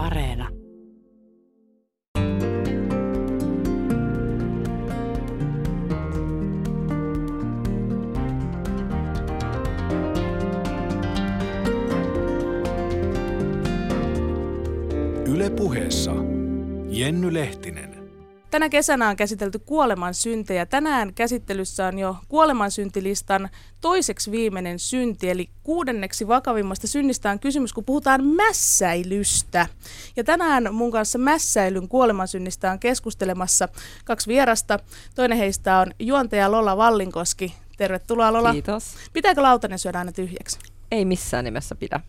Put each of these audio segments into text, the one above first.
Areena. Yle puheessa Jenny Lehtinen. Tänä kesänä on käsitelty kuoleman syntejä. Tänään käsittelyssä on jo kuolemansyntilistan toiseksi viimeinen synti, eli kuudenneksi vakavimmasta synnistä on kysymys, kun puhutaan mässäilystä. Ja tänään mun kanssa mässäilyn kuolemansynnistä on keskustelemassa kaksi vierasta. Toinen heistä on juontaja Lola Vallinkoski. Tervetuloa Lola. Kiitos. Pitääkö lautanen syödä aina tyhjäksi? Ei missään nimessä pidä.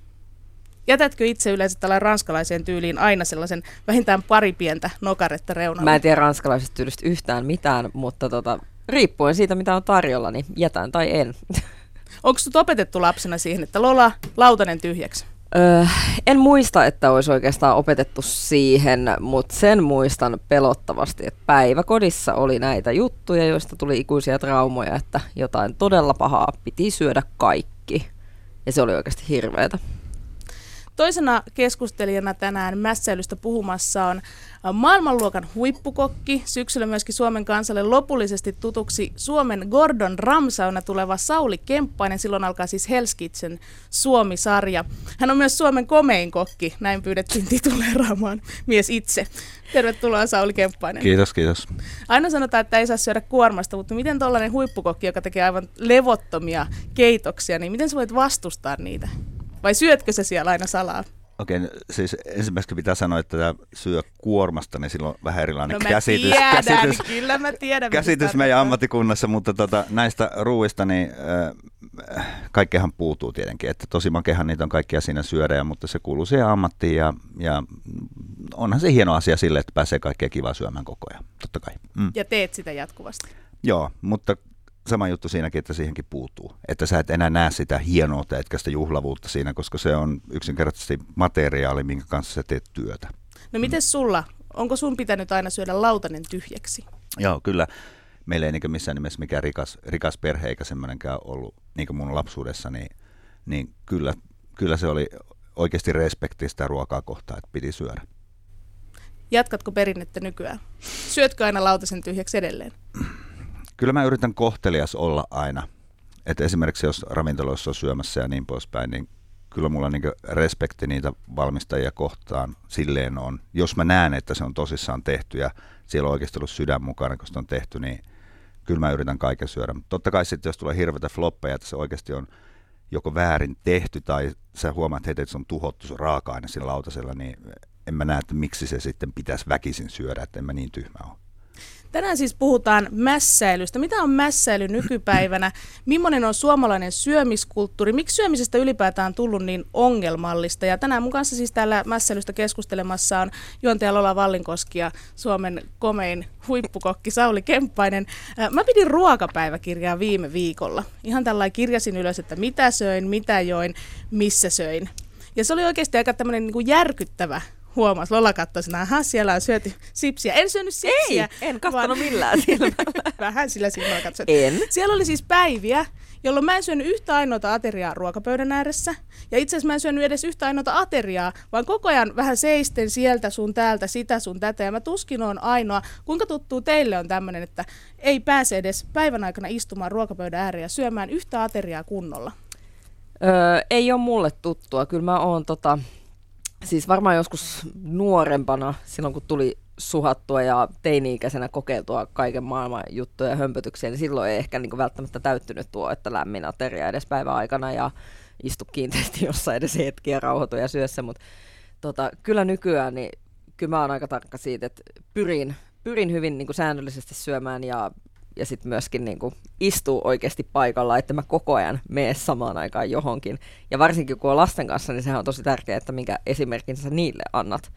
Jätätkö itse yleensä tällä ranskalaiseen tyyliin aina sellaisen vähintään pari pientä nokaretta reunalla? Mä en tiedä ranskalaisesta tyylistä yhtään mitään, mutta tota, riippuen siitä, mitä on tarjolla, niin jätän tai en. Onko sut opetettu lapsena siihen, että Lola, lautanen tyhjäksi? Öö, en muista, että olisi oikeastaan opetettu siihen, mutta sen muistan pelottavasti, että päiväkodissa oli näitä juttuja, joista tuli ikuisia traumoja, että jotain todella pahaa piti syödä kaikki. Ja se oli oikeasti hirveätä. Toisena keskustelijana tänään mässäilystä puhumassa on maailmanluokan huippukokki, syksyllä myöskin Suomen kansalle lopullisesti tutuksi Suomen Gordon Ramsauna tuleva Sauli Kemppainen. Silloin alkaa siis Hell's Kitchen Suomi-sarja. Hän on myös Suomen komein kokki, näin pyydettiin tituleeraamaan mies itse. Tervetuloa Sauli Kemppainen. Kiitos, kiitos. Aina sanotaan, että ei saa syödä kuormasta, mutta miten tuollainen huippukokki, joka tekee aivan levottomia keitoksia, niin miten sä voit vastustaa niitä? Vai syötkö se siellä aina salaa? Okei, okay, siis ensimmäiseksi pitää sanoa, että tämä syö kuormasta, niin silloin on vähän erilainen no käsitys. Tiedän, käsitys, kyllä mä tiedän. käsitys meidän ammattikunnassa, mutta tota, näistä ruuista, niin äh, kaikkehan puutuu tietenkin. Että tosi makehan niitä on kaikkia siinä syödä, mutta se kuuluu siihen ammattiin ja, ja onhan se hieno asia sille, että pääsee kaikkea kivaa syömään koko ajan, totta kai. Mm. Ja teet sitä jatkuvasti. Joo, mutta sama juttu siinäkin, että siihenkin puutuu. Että sä et enää näe sitä hienoutta etkä sitä juhlavuutta siinä, koska se on yksinkertaisesti materiaali, minkä kanssa sä teet työtä. No miten sulla? Onko sun pitänyt aina syödä lautanen tyhjäksi? Joo, kyllä. Meillä ei niin missään nimessä mikään rikas, rikas perhe eikä semmoinenkään ollut niin kuin mun lapsuudessa, niin, niin kyllä, kyllä se oli oikeasti respekti sitä ruokaa kohtaan, että piti syödä. Jatkatko perinnettä nykyään? Syötkö aina lautasen tyhjäksi edelleen? Kyllä mä yritän kohtelias olla aina. Et esimerkiksi jos ravintoloissa on syömässä ja niin poispäin, niin kyllä mulla niin respekti niitä valmistajia kohtaan silleen on. Jos mä näen, että se on tosissaan tehty ja siellä on oikeasti ollut sydän mukana, kun se on tehty, niin kyllä mä yritän kaiken syödä. Mutta totta kai sitten, jos tulee hirveitä floppeja, että se oikeasti on joko väärin tehty tai sä huomaat heti, että se on tuhottu se raaka-aine siinä lautasella, niin en mä näe, että miksi se sitten pitäisi väkisin syödä, että en mä niin tyhmä ole. Tänään siis puhutaan mässäilystä. Mitä on mässäily nykypäivänä? Millainen on suomalainen syömiskulttuuri? Miksi syömisestä ylipäätään on tullut niin ongelmallista? Ja tänään mun kanssa siis täällä mässäilystä keskustelemassa on juontaja Lola Vallinkoski ja Suomen komein huippukokki Sauli Kemppainen. Mä pidin ruokapäiväkirjaa viime viikolla. Ihan tällainen kirjasin ylös, että mitä söin, mitä join, missä söin. Ja se oli oikeasti aika tämmöinen niin järkyttävä huomasi, Lola katsoi sinä, aha, siellä on syöty sipsiä. En syönyt sipsiä. Ei, en katsonut vaan... millään silmällä. Vähän sillä silmällä katsoin. En. Siellä oli siis päiviä, jolloin mä en syönyt yhtä ainoata ateriaa ruokapöydän ääressä. Ja itse asiassa mä en syönyt edes yhtä ainoata ateriaa, vaan koko ajan vähän seisten sieltä sun täältä, sitä sun tätä. Ja mä tuskin on ainoa. Kuinka tuttuu teille on tämmöinen, että ei pääse edes päivän aikana istumaan ruokapöydän ääreen ja syömään yhtä ateriaa kunnolla? Öö, ei ole mulle tuttua. Kyllä mä oon tota, Siis varmaan joskus nuorempana, silloin kun tuli suhattua ja teini-ikäisenä kokeiltua kaiken maailman juttuja ja hömpötyksiä, niin silloin ei ehkä niin välttämättä täyttynyt tuo, että lämmin ateria edes päivän aikana ja istu kiinteästi jossain edes hetkiä rauhoitu ja syössä, mutta tota, kyllä nykyään niin kyllä mä oon aika tarkka siitä, että pyrin, pyrin hyvin niin kuin säännöllisesti syömään ja ja sitten myöskin niin kuin istuu oikeasti paikalla, että mä koko ajan mene samaan aikaan johonkin. Ja varsinkin kun on lasten kanssa, niin sehän on tosi tärkeää, että minkä esimerkin sä niille annat.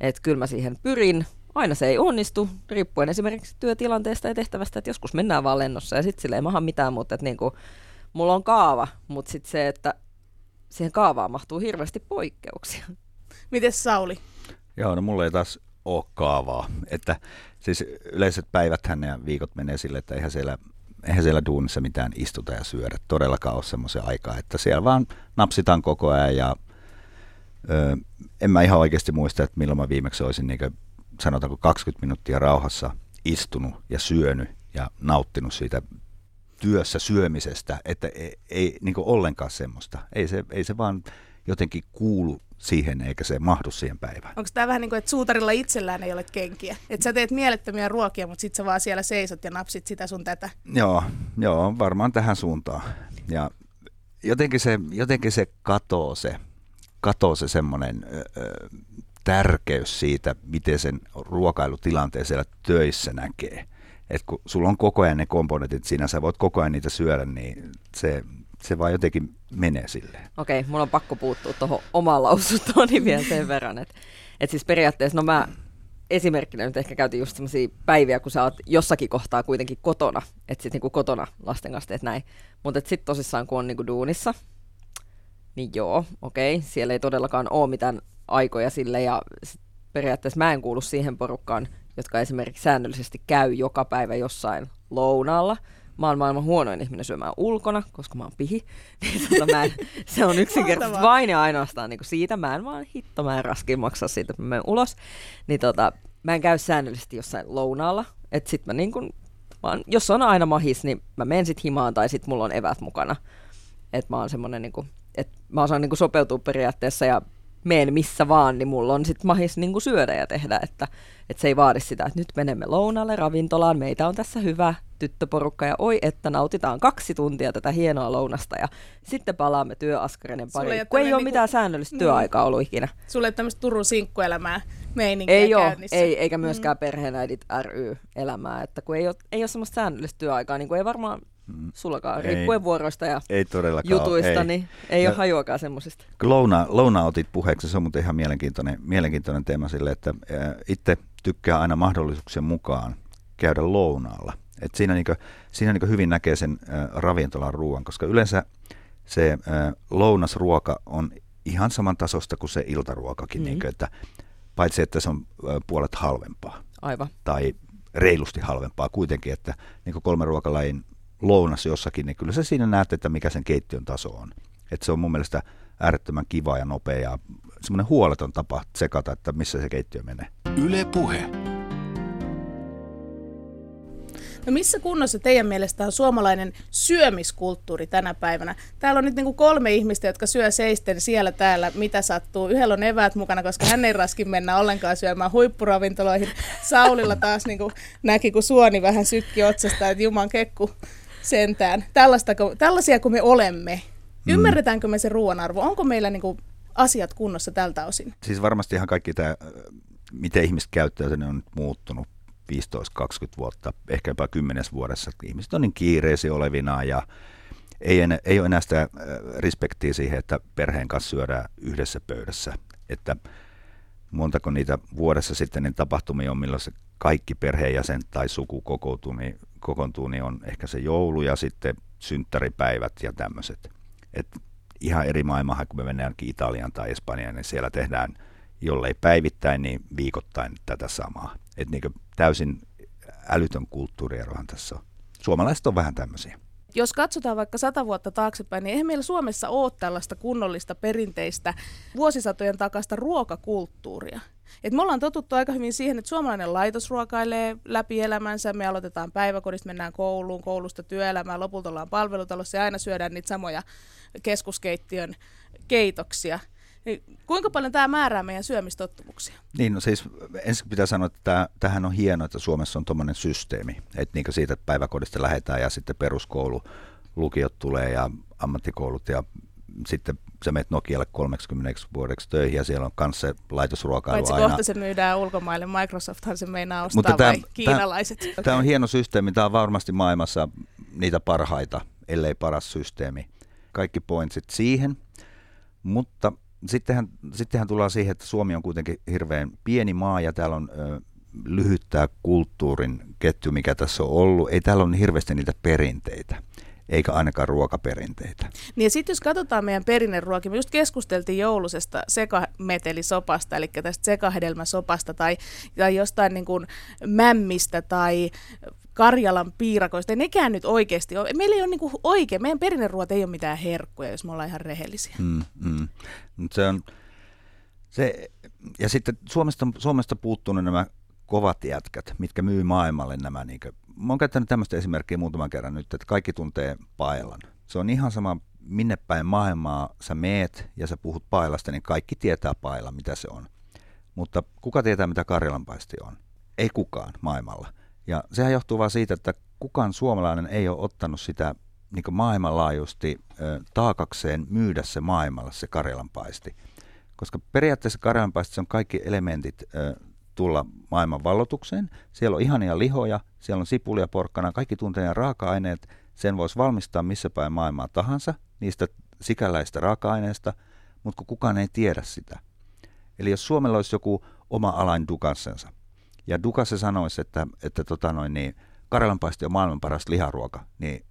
Että kyllä mä siihen pyrin. Aina se ei onnistu, riippuen esimerkiksi työtilanteesta ja tehtävästä, että joskus mennään vaan lennossa ja sitten sille ei maha mitään, mutta että niin kuin, mulla on kaava, mutta sitten se, että siihen kaavaan mahtuu hirveästi poikkeuksia. Miten Sauli? Joo, no mulla ei taas ole kaavaa. Että siis yleiset päiväthän ja viikot menee sille, että eihän siellä, eihän siellä duunissa mitään istuta ja syödä. Todellakaan ole semmoisen aikaa, että siellä vaan napsitaan koko ajan ja ö, en mä ihan oikeasti muista, että milloin mä viimeksi olisin niin kuin, sanotaanko 20 minuuttia rauhassa istunut ja syönyt ja nauttinut siitä työssä syömisestä, että ei, ei niin ollenkaan semmoista. Ei se, ei se vaan jotenkin kuulu siihen, eikä se mahdu siihen päivään. Onko tämä vähän niin kuin, että suutarilla itsellään ei ole kenkiä? Että sä teet mielettömiä ruokia, mutta sitten sä vaan siellä seisot ja napsit sitä sun tätä. Joo, joo varmaan tähän suuntaan. Ja jotenkin se, jotenkin se katoo se, katoo se semmoinen tärkeys siitä, miten sen ruokailutilanteen siellä töissä näkee. Et kun sulla on koko ajan ne komponentit siinä, sä voit koko ajan niitä syödä, niin se, se vaan jotenkin menee silleen. Okei, mulla on pakko puuttua tuohon omaan lausuntooni vielä sen verran, että et siis periaatteessa, no mä esimerkkinä nyt ehkä käytin just sellaisia päiviä, kun sä oot jossakin kohtaa kuitenkin kotona, että sit niinku kotona lasten kanssa teet näin. Mutta sitten tosissaan kun on niinku duunissa, niin joo, okei, siellä ei todellakaan ole mitään aikoja sille ja periaatteessa mä en kuulu siihen porukkaan, jotka esimerkiksi säännöllisesti käy joka päivä jossain lounaalla. Mä oon maailman huonoin ihminen syömään ulkona, koska mä oon pihi. Niin tota mä en, se on yksinkertaisesti vain ja ainoastaan niin kuin siitä. Mä en vaan hitto, mä en raskin maksaa siitä, että mä menen ulos. Niin tota, mä en käy säännöllisesti jossain lounaalla. Että sit mä niin kuin, vaan, jos on aina mahis, niin mä menen sit himaan tai sit mulla on evät mukana. Että mä oon semmonen niin kuin, että mä osaan niin kuin sopeutua periaatteessa ja meen missä vaan, niin mulla on sitten mahis niin syödä ja tehdä, että, että se ei vaadi sitä, että nyt menemme lounalle ravintolaan, meitä on tässä hyvä tyttöporukka ja oi, että nautitaan kaksi tuntia tätä hienoa lounasta ja sitten palaamme työaskarinen pari, kun ei ole niinku, mitään säännöllistä niin. työaikaa ollut ikinä. Sulle ei tämmöistä Turun sinkkuelämää meininkiä ei käynnissä. Ole, ei, eikä myöskään mm. perheenäidit ry-elämää, että kun ei ole, ei ole semmoista säännöllistä työaikaa, niin kuin ei varmaan Mm. Sullakaan, ei, riippuen vuoroista ja ei jutuista, ei. niin ei ja ole hajuakaan semmoisista. Louna, louna otit puheeksi, se on muuten ihan mielenkiintoinen, mielenkiintoinen teema sille, että itse tykkää aina mahdollisuuksien mukaan käydä lounaalla. Et siinä niinku, siinä niinku hyvin näkee sen äh, ravintolan ruoan, koska yleensä se äh, lounasruoka on ihan saman tasosta kuin se iltaruokakin, mm. niinku, että paitsi että se on äh, puolet halvempaa. Aivan. Tai reilusti halvempaa kuitenkin, että niin kolme ruokalajin lounas jossakin, niin kyllä se siinä näette, että mikä sen keittiön taso on. Että se on mun mielestä äärettömän kiva ja nopea ja semmoinen huoleton tapa sekata, että missä se keittiö menee. Yle Puhe. No missä kunnossa teidän mielestä on suomalainen syömiskulttuuri tänä päivänä? Täällä on nyt niin kuin kolme ihmistä, jotka syö seisten siellä täällä, mitä sattuu. Yhdellä on eväät mukana, koska hän ei raskin mennä ollenkaan syömään huippuravintoloihin. Saulilla taas niin kuin näki, kun suoni vähän sykki otsasta, että juman kekku sentään. Tällaista, tällaisia kuin me olemme. Mm. Ymmärretäänkö me se ruoan arvo? Onko meillä niin kuin asiat kunnossa tältä osin? Siis varmasti ihan kaikki tämä, miten ihmiset käyttäytyy, on nyt muuttunut 15-20 vuotta, ehkä jopa 10 vuodessa. Ihmiset on niin kiireisiä olevina ja ei, enää, ei ole enää sitä respektiä siihen, että perheen kanssa syödään yhdessä pöydässä. Että montako niitä vuodessa sitten niin tapahtumia on, milloin se kaikki perheenjäsen tai suku kokoontuu, niin, kokoontuu, niin on ehkä se joulu ja sitten synttäripäivät ja tämmöiset. Et ihan eri maailmaa, kun me mennään Italiaan tai Espanjaan, niin siellä tehdään, jollei päivittäin, niin viikoittain tätä samaa. Et niin täysin älytön kulttuurierohan tässä on. Suomalaiset on vähän tämmöisiä jos katsotaan vaikka sata vuotta taaksepäin, niin eihän meillä Suomessa ole tällaista kunnollista perinteistä vuosisatojen takasta ruokakulttuuria. Et me ollaan totuttu aika hyvin siihen, että suomalainen laitos ruokailee läpi elämänsä. Me aloitetaan päiväkodista, mennään kouluun, koulusta työelämään, lopulta ollaan palvelutalossa ja aina syödään niitä samoja keskuskeittiön keitoksia. Niin kuinka paljon tämä määrää meidän syömistottumuksia? Niin, no siis ensin pitää sanoa, että tämä, tämähän on hienoa, että Suomessa on tuommoinen systeemi, että niin siitä että päiväkodista lähdetään ja sitten peruskoulu, lukiot tulee ja ammattikoulut ja sitten sä menet Nokialle 30 vuodeksi töihin ja siellä on kanssa se laitosruokailu Paitsi aina. kohta se myydään ulkomaille, Microsofthan se meinaa ostaa Mutta vai tämä, kiinalaiset? Tämä, okay. tämä on hieno systeemi, tämä on varmasti maailmassa niitä parhaita, ellei paras systeemi. Kaikki pointsit siihen, mutta sittenhän, sittenhän tullaan siihen, että Suomi on kuitenkin hirveän pieni maa ja täällä on ö, lyhyttää kulttuurin ketju, mikä tässä on ollut. Ei täällä ole hirveästi niitä perinteitä eikä ainakaan ruokaperinteitä. Niin ja sitten jos katsotaan meidän perinneruokia, me just keskusteltiin joulusesta sekametelisopasta, eli tästä sekahedelmäsopasta tai, tai jostain niin kuin mämmistä tai Karjalan piirakoista. Ei nekään nyt oikeasti ole. Meillä ei ole niin oikein, meidän perinneruot ei ole mitään herkkuja, jos me ollaan ihan rehellisiä. Mm, mm. Se on, Se, ja sitten Suomesta, Suomesta puuttunut nämä kovat jätkät, mitkä myy maailmalle nämä. Niin kuin, mä oon käyttänyt tämmöistä esimerkkiä muutaman kerran nyt, että kaikki tuntee Pailan. Se on ihan sama, minne päin maailmaa sä meet ja sä puhut Pailasta, niin kaikki tietää Paila, mitä se on. Mutta kuka tietää, mitä Karjalanpaisti on? Ei kukaan maailmalla. Ja sehän johtuu vaan siitä, että kukaan suomalainen ei ole ottanut sitä niin maailmanlaajuisesti taakakseen myydä se maailmalla se Karjalanpaisti. Koska periaatteessa Karjalanpaistissa on kaikki elementit tulla maailman vallotukseen. Siellä on ihania lihoja, siellä on sipulia, porkkana, kaikki tunteja raaka-aineet. Sen voisi valmistaa missä päin maailmaa tahansa, niistä sikäläistä raaka-aineista, mutta kun kukaan ei tiedä sitä. Eli jos Suomella olisi joku oma alain Dukassensa, ja Dukasse sanoisi, että, että tota noin, niin, Karjalanpaisti on maailman paras liharuoka, niin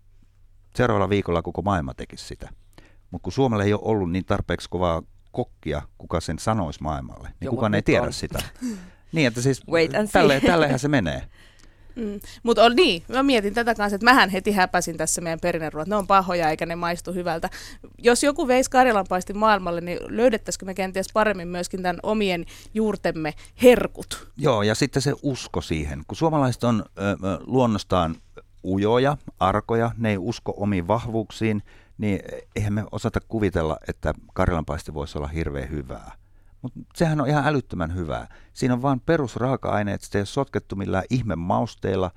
seuraavalla viikolla koko maailma tekisi sitä. Mutta kun Suomella ei ole ollut niin tarpeeksi kovaa kokkia, kuka sen sanoisi maailmalle, niin Joo, kukaan ei tiedä on. sitä. Niin, että siis tälle, tälleenhän se menee. Mm. Mutta niin, mä mietin tätä kanssa, että mähän heti häpäsin tässä meidän perinneruot. Ne on pahoja eikä ne maistu hyvältä. Jos joku veisi Karjalanpaistin maailmalle, niin löydettäisikö me kenties paremmin myöskin tämän omien juurtemme herkut? Joo, ja sitten se usko siihen. Kun suomalaiset on ö, luonnostaan ujoja, arkoja, ne ei usko omiin vahvuuksiin, niin eihän me osata kuvitella, että karjalanpaisti voisi olla hirveän hyvää. Mutta sehän on ihan älyttömän hyvää. Siinä on vain perusraaka-aineet, sitä ei ole sotkettu millään ihme mausteilla.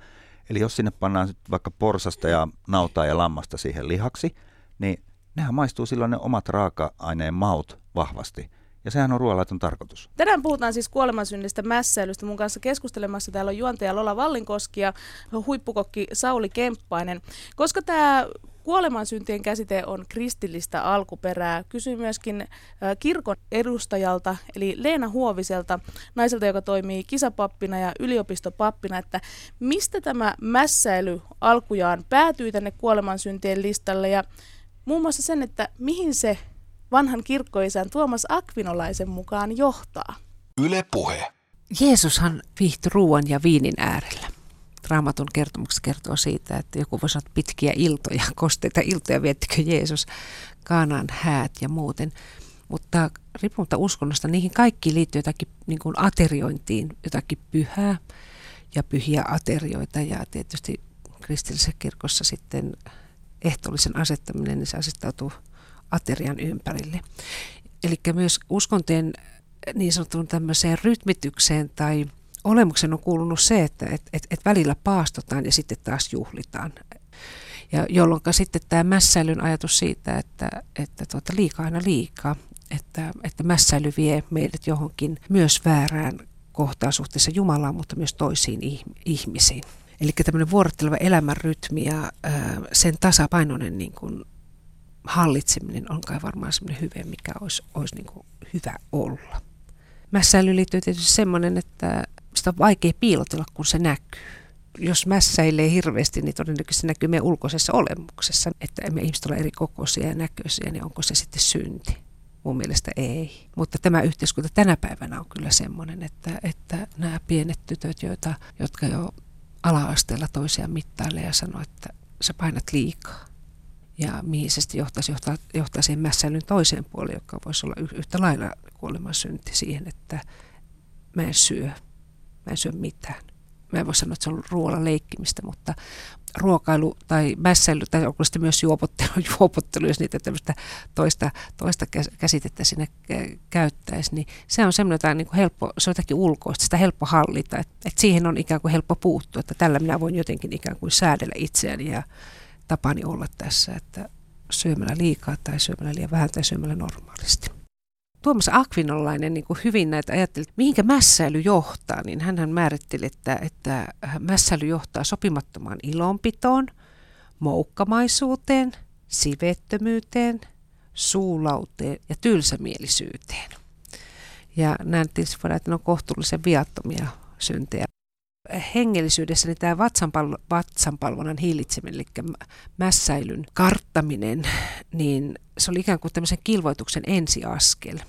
Eli jos sinne pannaan vaikka porsasta ja nautaa ja lammasta siihen lihaksi, niin nehän maistuu silloin ne omat raaka-aineen maut vahvasti. Ja sehän on ruoanlaiton tarkoitus. Tänään puhutaan siis kuolemansynnistä mässäilystä. Mun kanssa keskustelemassa täällä on juontaja Lola Vallinkoski ja huippukokki Sauli Kemppainen. Koska tämä Kuolemansyntien käsite on kristillistä alkuperää. Kysyin myöskin kirkon edustajalta, eli Leena Huoviselta, naiselta, joka toimii kisapappina ja yliopistopappina, että mistä tämä mässäily alkujaan päätyi tänne kuolemansyntien listalle ja muun muassa sen, että mihin se vanhan kirkkoisän Tuomas Akvinolaisen mukaan johtaa. Yle puhe. Jeesushan viihtyi ruoan ja viinin äärellä. Raamatun kertomuksessa kertoo siitä, että joku voi sanoa pitkiä iltoja, kosteita iltoja viettikö Jeesus Kaanaan häät ja muuten. Mutta riippumatta uskonnosta, niihin kaikki liittyy jotakin niin kuin ateriointiin, jotakin pyhää ja pyhiä aterioita. Ja tietysti kristillisessä kirkossa sitten ehtoollisen asettaminen, niin se asettautuu aterian ympärille. Eli myös uskontojen niin sanottuun tämmöiseen rytmitykseen tai olemuksen on kuulunut se, että et, et, et välillä paastotaan ja sitten taas juhlitaan. Ja jolloin sitten tämä mässäilyn ajatus siitä, että, että tuota, liikaa aina liikaa, että, että mässäily vie meidät johonkin myös väärään kohtaan suhteessa Jumalaan, mutta myös toisiin ihmisiin. Eli tämmöinen vuorotteleva elämän rytmi ja ää, sen tasapainoinen niin kuin, hallitseminen on kai varmaan semmoinen hyve, mikä olisi, olisi niin hyvä olla. Mässäily liittyy tietysti semmoinen, että sitä on vaikea piilotella, kun se näkyy. Jos mässäilee hirveästi, niin todennäköisesti se näkyy meidän ulkoisessa olemuksessa, että me ihmiset ole eri kokoisia ja näköisiä, niin onko se sitten synti? Mun mielestä ei. Mutta tämä yhteiskunta tänä päivänä on kyllä semmoinen, että, että nämä pienet tytöt, joita, jotka jo ala-asteella toisiaan mittailee ja sanoo, että sä painat liikaa. Ja mihin se sitten johtaisi, johtaa, siihen mässäilyn toiseen puoleen, joka voisi olla yhtä lailla kuoleman synti siihen, että mä en syö Mä en syö mitään. Mä en voi sanoa, että se on ruoalla leikkimistä, mutta ruokailu tai mässäily, tai onko sitten myös juopottelu, juopottelu jos niitä tämmöistä toista, toista käsitettä sinne käyttäisi, niin se on semmoinen jotain niin kuin helppo, se on jotakin ulkoista, sitä helppo hallita, että, että siihen on ikään kuin helppo puuttua, että tällä minä voin jotenkin ikään kuin säädellä itseäni ja tapani olla tässä, että syömällä liikaa tai syömällä liian vähän tai syömällä normaalisti. Tuomas Akvinolainen niin kuin hyvin näitä ajatteli, että mihinkä mässäily johtaa, niin hän määritteli, että, että mässäily johtaa sopimattomaan ilonpitoon, moukkamaisuuteen, sivettömyyteen, suulauteen ja tylsämielisyyteen. Ja näin tietysti voidaan, että ne on kohtuullisen viattomia syntejä hengellisyydessä niin tämä vatsanpalvo, vatsanpalvonnan hillitseminen, eli mässäilyn karttaminen, niin se oli ikään kuin tämmöisen kilvoituksen ensiaskel.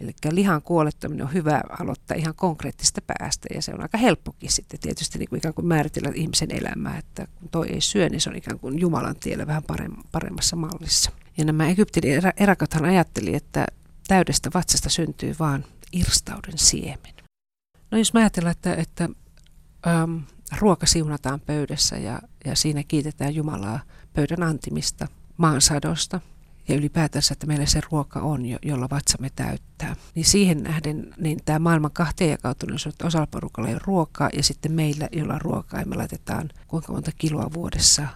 Eli lihan kuolettaminen on hyvä aloittaa ihan konkreettista päästä ja se on aika helppokin sitten tietysti niin kuin ikään kuin määritellä ihmisen elämää, että kun toi ei syö, niin se on ikään kuin Jumalan tiellä vähän paremmassa mallissa. Ja nämä Egyptin erakothan ajatteli, että täydestä vatsasta syntyy vaan irstauden siemen. No jos mä ajatellaan, että, että äm, ruoka siunataan pöydässä ja, ja siinä kiitetään Jumalaa pöydän antimista, maansadosta ja ylipäätänsä, että meillä se ruoka on, jo, jolla vatsamme täyttää. Niin siihen nähden niin tämä maailman kahteen jakautuneisuus, että osalla porukalla ei ole ruokaa ja sitten meillä, jolla on ruokaa, ja me laitetaan kuinka monta kiloa vuodessa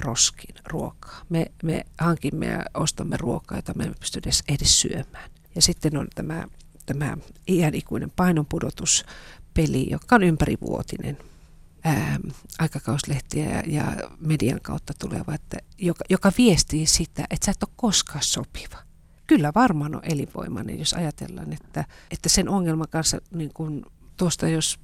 roskiin ruokaa. Me, me hankimme ja ostamme ruokaa, jota me emme pysty edes, edes syömään. Ja sitten on tämä, tämä iänikuinen painonpudotuspeli, joka on ympärivuotinen ää, aikakauslehtiä ja, ja median kautta tuleva, että, joka, joka viestii sitä, että sä et ole koskaan sopiva. Kyllä varmaan on elinvoimainen, jos ajatellaan, että, että sen ongelman kanssa, niin kun tuosta jos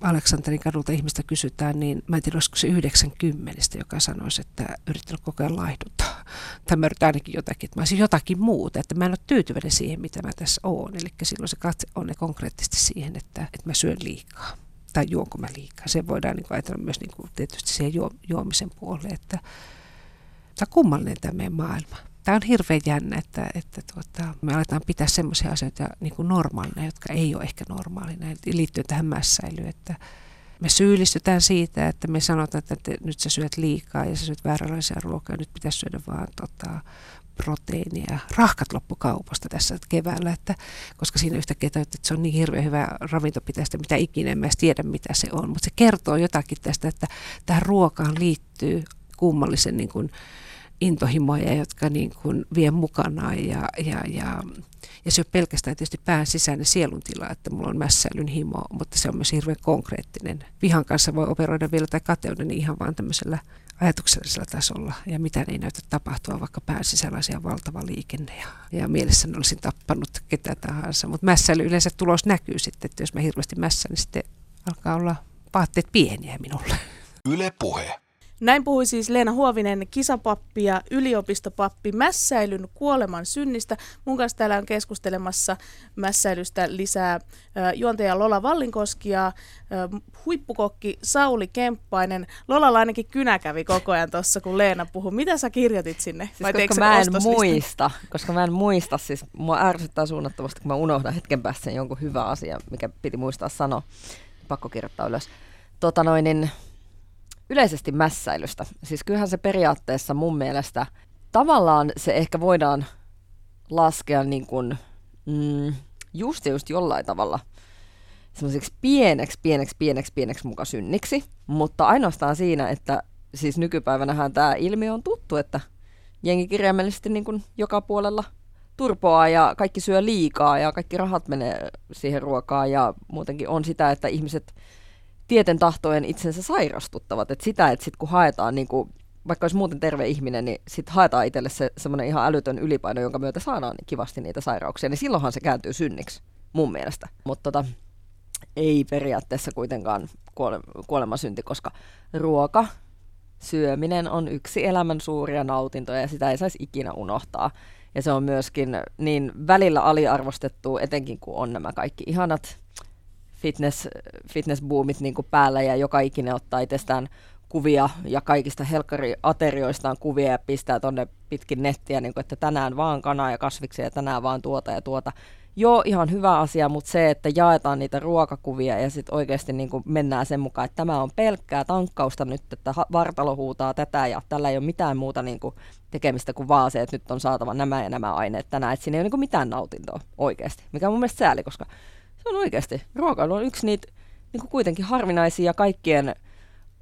Aleksanterin kadulta ihmistä kysytään, niin mä en tiedä, olisiko se 90, joka sanoisi, että yrittänyt koko ajan laihduttaa. Tai mä yritän ainakin jotakin, että mä olisin jotakin muuta, että mä en ole tyytyväinen siihen, mitä mä tässä oon. Eli silloin se katse on konkreettisesti siihen, että, että mä syön liikaa tai juonko mä liikaa. Se voidaan niin kuin ajatella myös niin kuin tietysti siihen juo, juomisen puolelle, että tämä kummallinen tämä meidän maailma. Tämä on hirveän jännä, että, että tuota, me aletaan pitää sellaisia asioita niin kuin normaalina, jotka ei ole ehkä normaalina, liittyen tähän mässäilyyn, että me syyllistytään siitä, että me sanotaan, että nyt sä syöt liikaa ja sä syöt vääränlaisia ruokaa, nyt pitäisi syödä vaan tota, proteiinia. Rahkat loppu kaupasta tässä keväällä, että, koska siinä yhtäkkiä että se on niin hirveän hyvä ravintopitäistä, mitä ikinä en mä tiedä, mitä se on. Mutta se kertoo jotakin tästä, että tähän ruokaan liittyy kummallisen niin kuin, intohimoja, jotka niin kuin vie mukanaan ja, ja, ja, ja se on pelkästään tietysti pään sisäinen tila, että mulla on mässäilyn himo, mutta se on myös hirveän konkreettinen. Vihan kanssa voi operoida vielä tai kateuden niin ihan vaan tämmöisellä ajatuksellisella tasolla ja mitä ei näytä tapahtua, vaikka pään sisällä valtava liikenne ja, ja mielessäni olisin tappanut ketä tahansa. Mutta mässäily yleensä tulos näkyy sitten, että jos mä hirveästi mässä, niin sitten alkaa olla vaatteet pieniä minulle. Yle puhe. Näin puhui siis Leena Huovinen, kisapappi ja yliopistopappi Mässäilyn kuoleman synnistä. Mun kanssa täällä on keskustelemassa Mässäilystä lisää juontaja Lola Vallinkoski ja huippukokki Sauli Kemppainen. Lolalla ainakin kynä kävi koko ajan tuossa, kun Leena puhui. Mitä sä kirjoitit sinne? Siis Vai koska mä en muista, koska mä en muista, siis mua ärsyttää suunnattomasti, kun mä unohdan hetken päästä jonkun hyvä asia, mikä piti muistaa sanoa. Pakko kirjoittaa ylös. Tota noin, niin yleisesti mässäilystä. Siis kyllähän se periaatteessa mun mielestä tavallaan se ehkä voidaan laskea niin kuin, mm, just ja just jollain tavalla semmoiseksi pieneksi, pieneksi, pieneksi, pieneksi muka synniksi, mutta ainoastaan siinä, että siis nykypäivänähän tämä ilmiö on tuttu, että jengi kirjaimellisesti niin kuin joka puolella turpoaa ja kaikki syö liikaa ja kaikki rahat menee siihen ruokaan ja muutenkin on sitä, että ihmiset tieten tahtojen itsensä sairastuttavat. Et sitä, että sit kun haetaan, niin kuin, vaikka olisi muuten terve ihminen, niin sitten haetaan itselle se semmoinen ihan älytön ylipaino, jonka myötä saadaan niin kivasti niitä sairauksia, niin silloinhan se kääntyy synniksi mun mielestä. Mutta tota, ei periaatteessa kuitenkaan kuole- kuolemasynti, koska ruoka, syöminen on yksi elämän suuria nautintoja ja sitä ei saisi ikinä unohtaa. Ja se on myöskin niin välillä aliarvostettu, etenkin kun on nämä kaikki ihanat fitness, fitnessboomit niin päällä ja joka ikinen ottaa itsestään kuvia ja kaikista helkkariaterioistaan kuvia ja pistää tonne pitkin nettiä, niin kuin, että tänään vaan kanaa ja kasviksia ja tänään vaan tuota ja tuota. Joo, ihan hyvä asia, mutta se, että jaetaan niitä ruokakuvia ja sitten oikeasti niin kuin mennään sen mukaan, että tämä on pelkkää tankkausta nyt, että vartalo huutaa tätä ja tällä ei ole mitään muuta niin kuin tekemistä kuin vaan se, että nyt on saatava nämä ja nämä aineet tänään, että siinä ei ole niin kuin mitään nautintoa oikeasti, mikä on mun mielestä sääli, koska se on oikeasti. Ruokailu on yksi niitä niin kuin kuitenkin harvinaisia kaikkien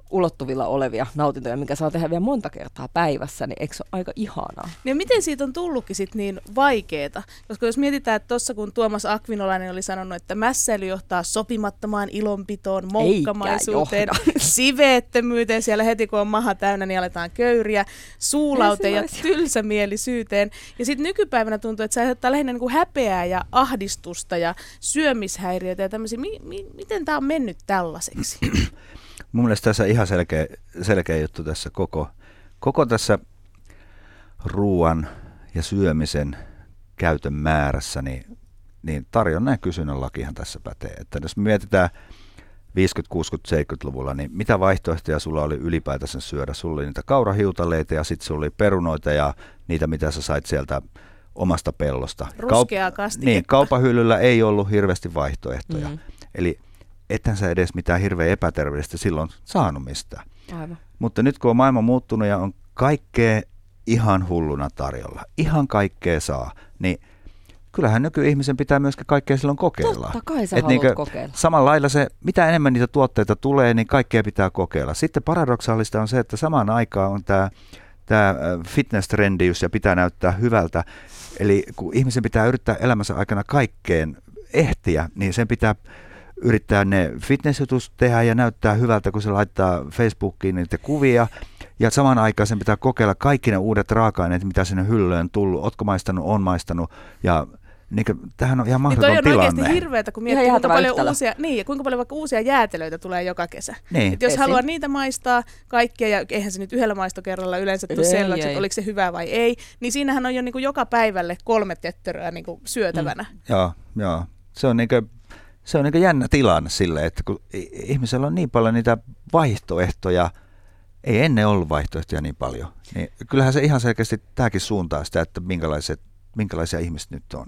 ulottuvilla olevia nautintoja, mikä saa tehdä vielä monta kertaa päivässä, niin eikö se ole aika ihanaa? Niin miten siitä on tullutkin sit niin vaikeeta? Koska jos mietitään, että tuossa kun Tuomas Akvinolainen oli sanonut, että mässäily johtaa sopimattomaan ilonpitoon, moukkamaisuuteen, siveettömyyteen, siellä heti kun on maha täynnä, niin aletaan köyriä, suulauteen ja tylsämielisyyteen. Ja sitten nykypäivänä tuntuu, että se aiheuttaa lähinnä niin kuin häpeää ja ahdistusta ja syömishäiriöitä ja tämmöisiä. Mi- mi- miten tämä on mennyt tällaiseksi? mun mielestä tässä ihan selkeä, selkeä juttu tässä koko, koko tässä ruoan ja syömisen käytön määrässä, niin, niin tarjonnan ja kysynnän lakihan tässä pätee. Että jos mietitään 50, 60, 70-luvulla, niin mitä vaihtoehtoja sulla oli ylipäätänsä syödä? Sulla oli niitä kaurahiutaleita ja sitten sulla oli perunoita ja niitä, mitä sä sait sieltä omasta pellosta. Ruskeaa kastiketta. Niin, kaupahyllyllä ei ollut hirveästi vaihtoehtoja. Mm. Eli ethän sä edes mitään hirveän epäterveellistä silloin saanut mistään. Aivan. Mutta nyt kun on maailma muuttunut ja on kaikkea ihan hulluna tarjolla, ihan kaikkea saa, niin kyllähän nykyihmisen pitää myöskin kaikkea silloin kokeilla. Totta kai sä Et niinkö kokeilla. Samalla lailla se, mitä enemmän niitä tuotteita tulee, niin kaikkea pitää kokeilla. Sitten paradoksaalista on se, että samaan aikaan on tämä tämä fitness-trendius ja pitää näyttää hyvältä. Eli kun ihmisen pitää yrittää elämänsä aikana kaikkeen ehtiä, niin sen pitää yrittää ne fitnessjutus tehdä ja näyttää hyvältä, kun se laittaa Facebookiin niitä kuvia. Ja samaan aikaan sen pitää kokeilla kaikki ne uudet raaka-aineet, mitä sinne hyllyyn on tullut. Ootko maistanut, on maistanut. Ja niin kuin, tämähän on ihan Niin mahdoton toi on tilanne. oikeasti hirveätä, kun miettii, kuinka paljon, yhtälö. uusia, niin, ja kuinka paljon vaikka uusia jäätelöitä tulee joka kesä. Niin. Et jos Esim. haluaa niitä maistaa kaikkia, ja eihän se nyt yhdellä maistokerralla yleensä tule selväksi, että oliko se hyvä vai ei, niin siinähän on jo niin kuin joka päivälle kolme tetteröä niin kuin syötävänä. Mm. Joo, joo. Se on, niinkö, se on niinkö jännä tilanne sille, että kun ihmisellä on niin paljon niitä vaihtoehtoja, ei ennen ollut vaihtoehtoja niin paljon, niin kyllähän se ihan selkeästi tämäkin suuntaa sitä, että minkälaiset, minkälaisia ihmiset nyt on.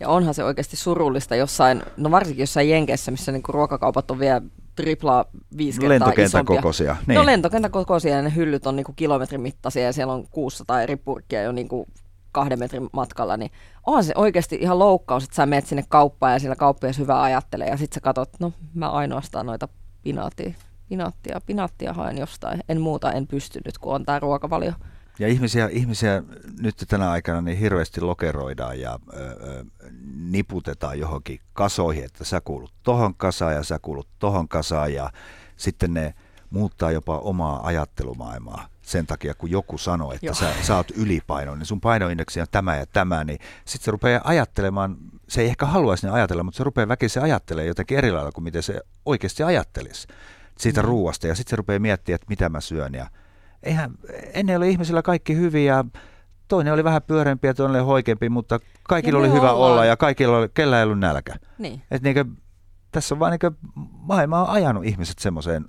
Ja onhan se oikeasti surullista jossain, no varsinkin jossain Jenkeissä, missä niinku ruokakaupat on vielä triplaa viisi kertaa Lentokentän isompia. kokoisia. Niin. Niin. No lentokentän kokoisia ja ne hyllyt on niinku kilometrin mittaisia ja siellä on 600 eri purkkia jo niinku kahden metrin matkalla, niin onhan se oikeasti ihan loukkaus, että sä menet sinne kauppaan ja siellä kauppias hyvä ajattelee ja sitten sä katsot, no mä ainoastaan noita pinaatia, pinaattia, pinaattia haen jostain, en muuta en pysty nyt, kun on tämä ruokavalio. Ja ihmisiä, ihmisiä nyt tänä aikana niin hirveästi lokeroidaan ja ö, ö, niputetaan johonkin kasoihin, että sä kuulut tohon kasaan ja sä kuulut tohon kasaan ja sitten ne muuttaa jopa omaa ajattelumaailmaa sen takia, kun joku sanoo, että Joo. sä, sä oot ylipainoinen, niin sun painoindeksi on tämä ja tämä, niin sitten se rupeaa ajattelemaan, se ei ehkä haluaisi ne ajatella, mutta se rupeaa väkisin ajattelemaan jotenkin eri lailla kuin miten se oikeasti ajattelisi siitä mm. ruuasta ja sitten se rupeaa miettimään, että mitä mä syön ja eihän, ennen oli ihmisillä kaikki hyviä, toinen oli vähän pyöreämpi ja toinen oli hoikempi, mutta kaikilla oli hyvä ollaan- olla ja kaikilla oli, kellä ei ollut nälkä. Niin. Et niinkö, tässä on vaan niinkö, maailma on ajanut ihmiset semmoiseen,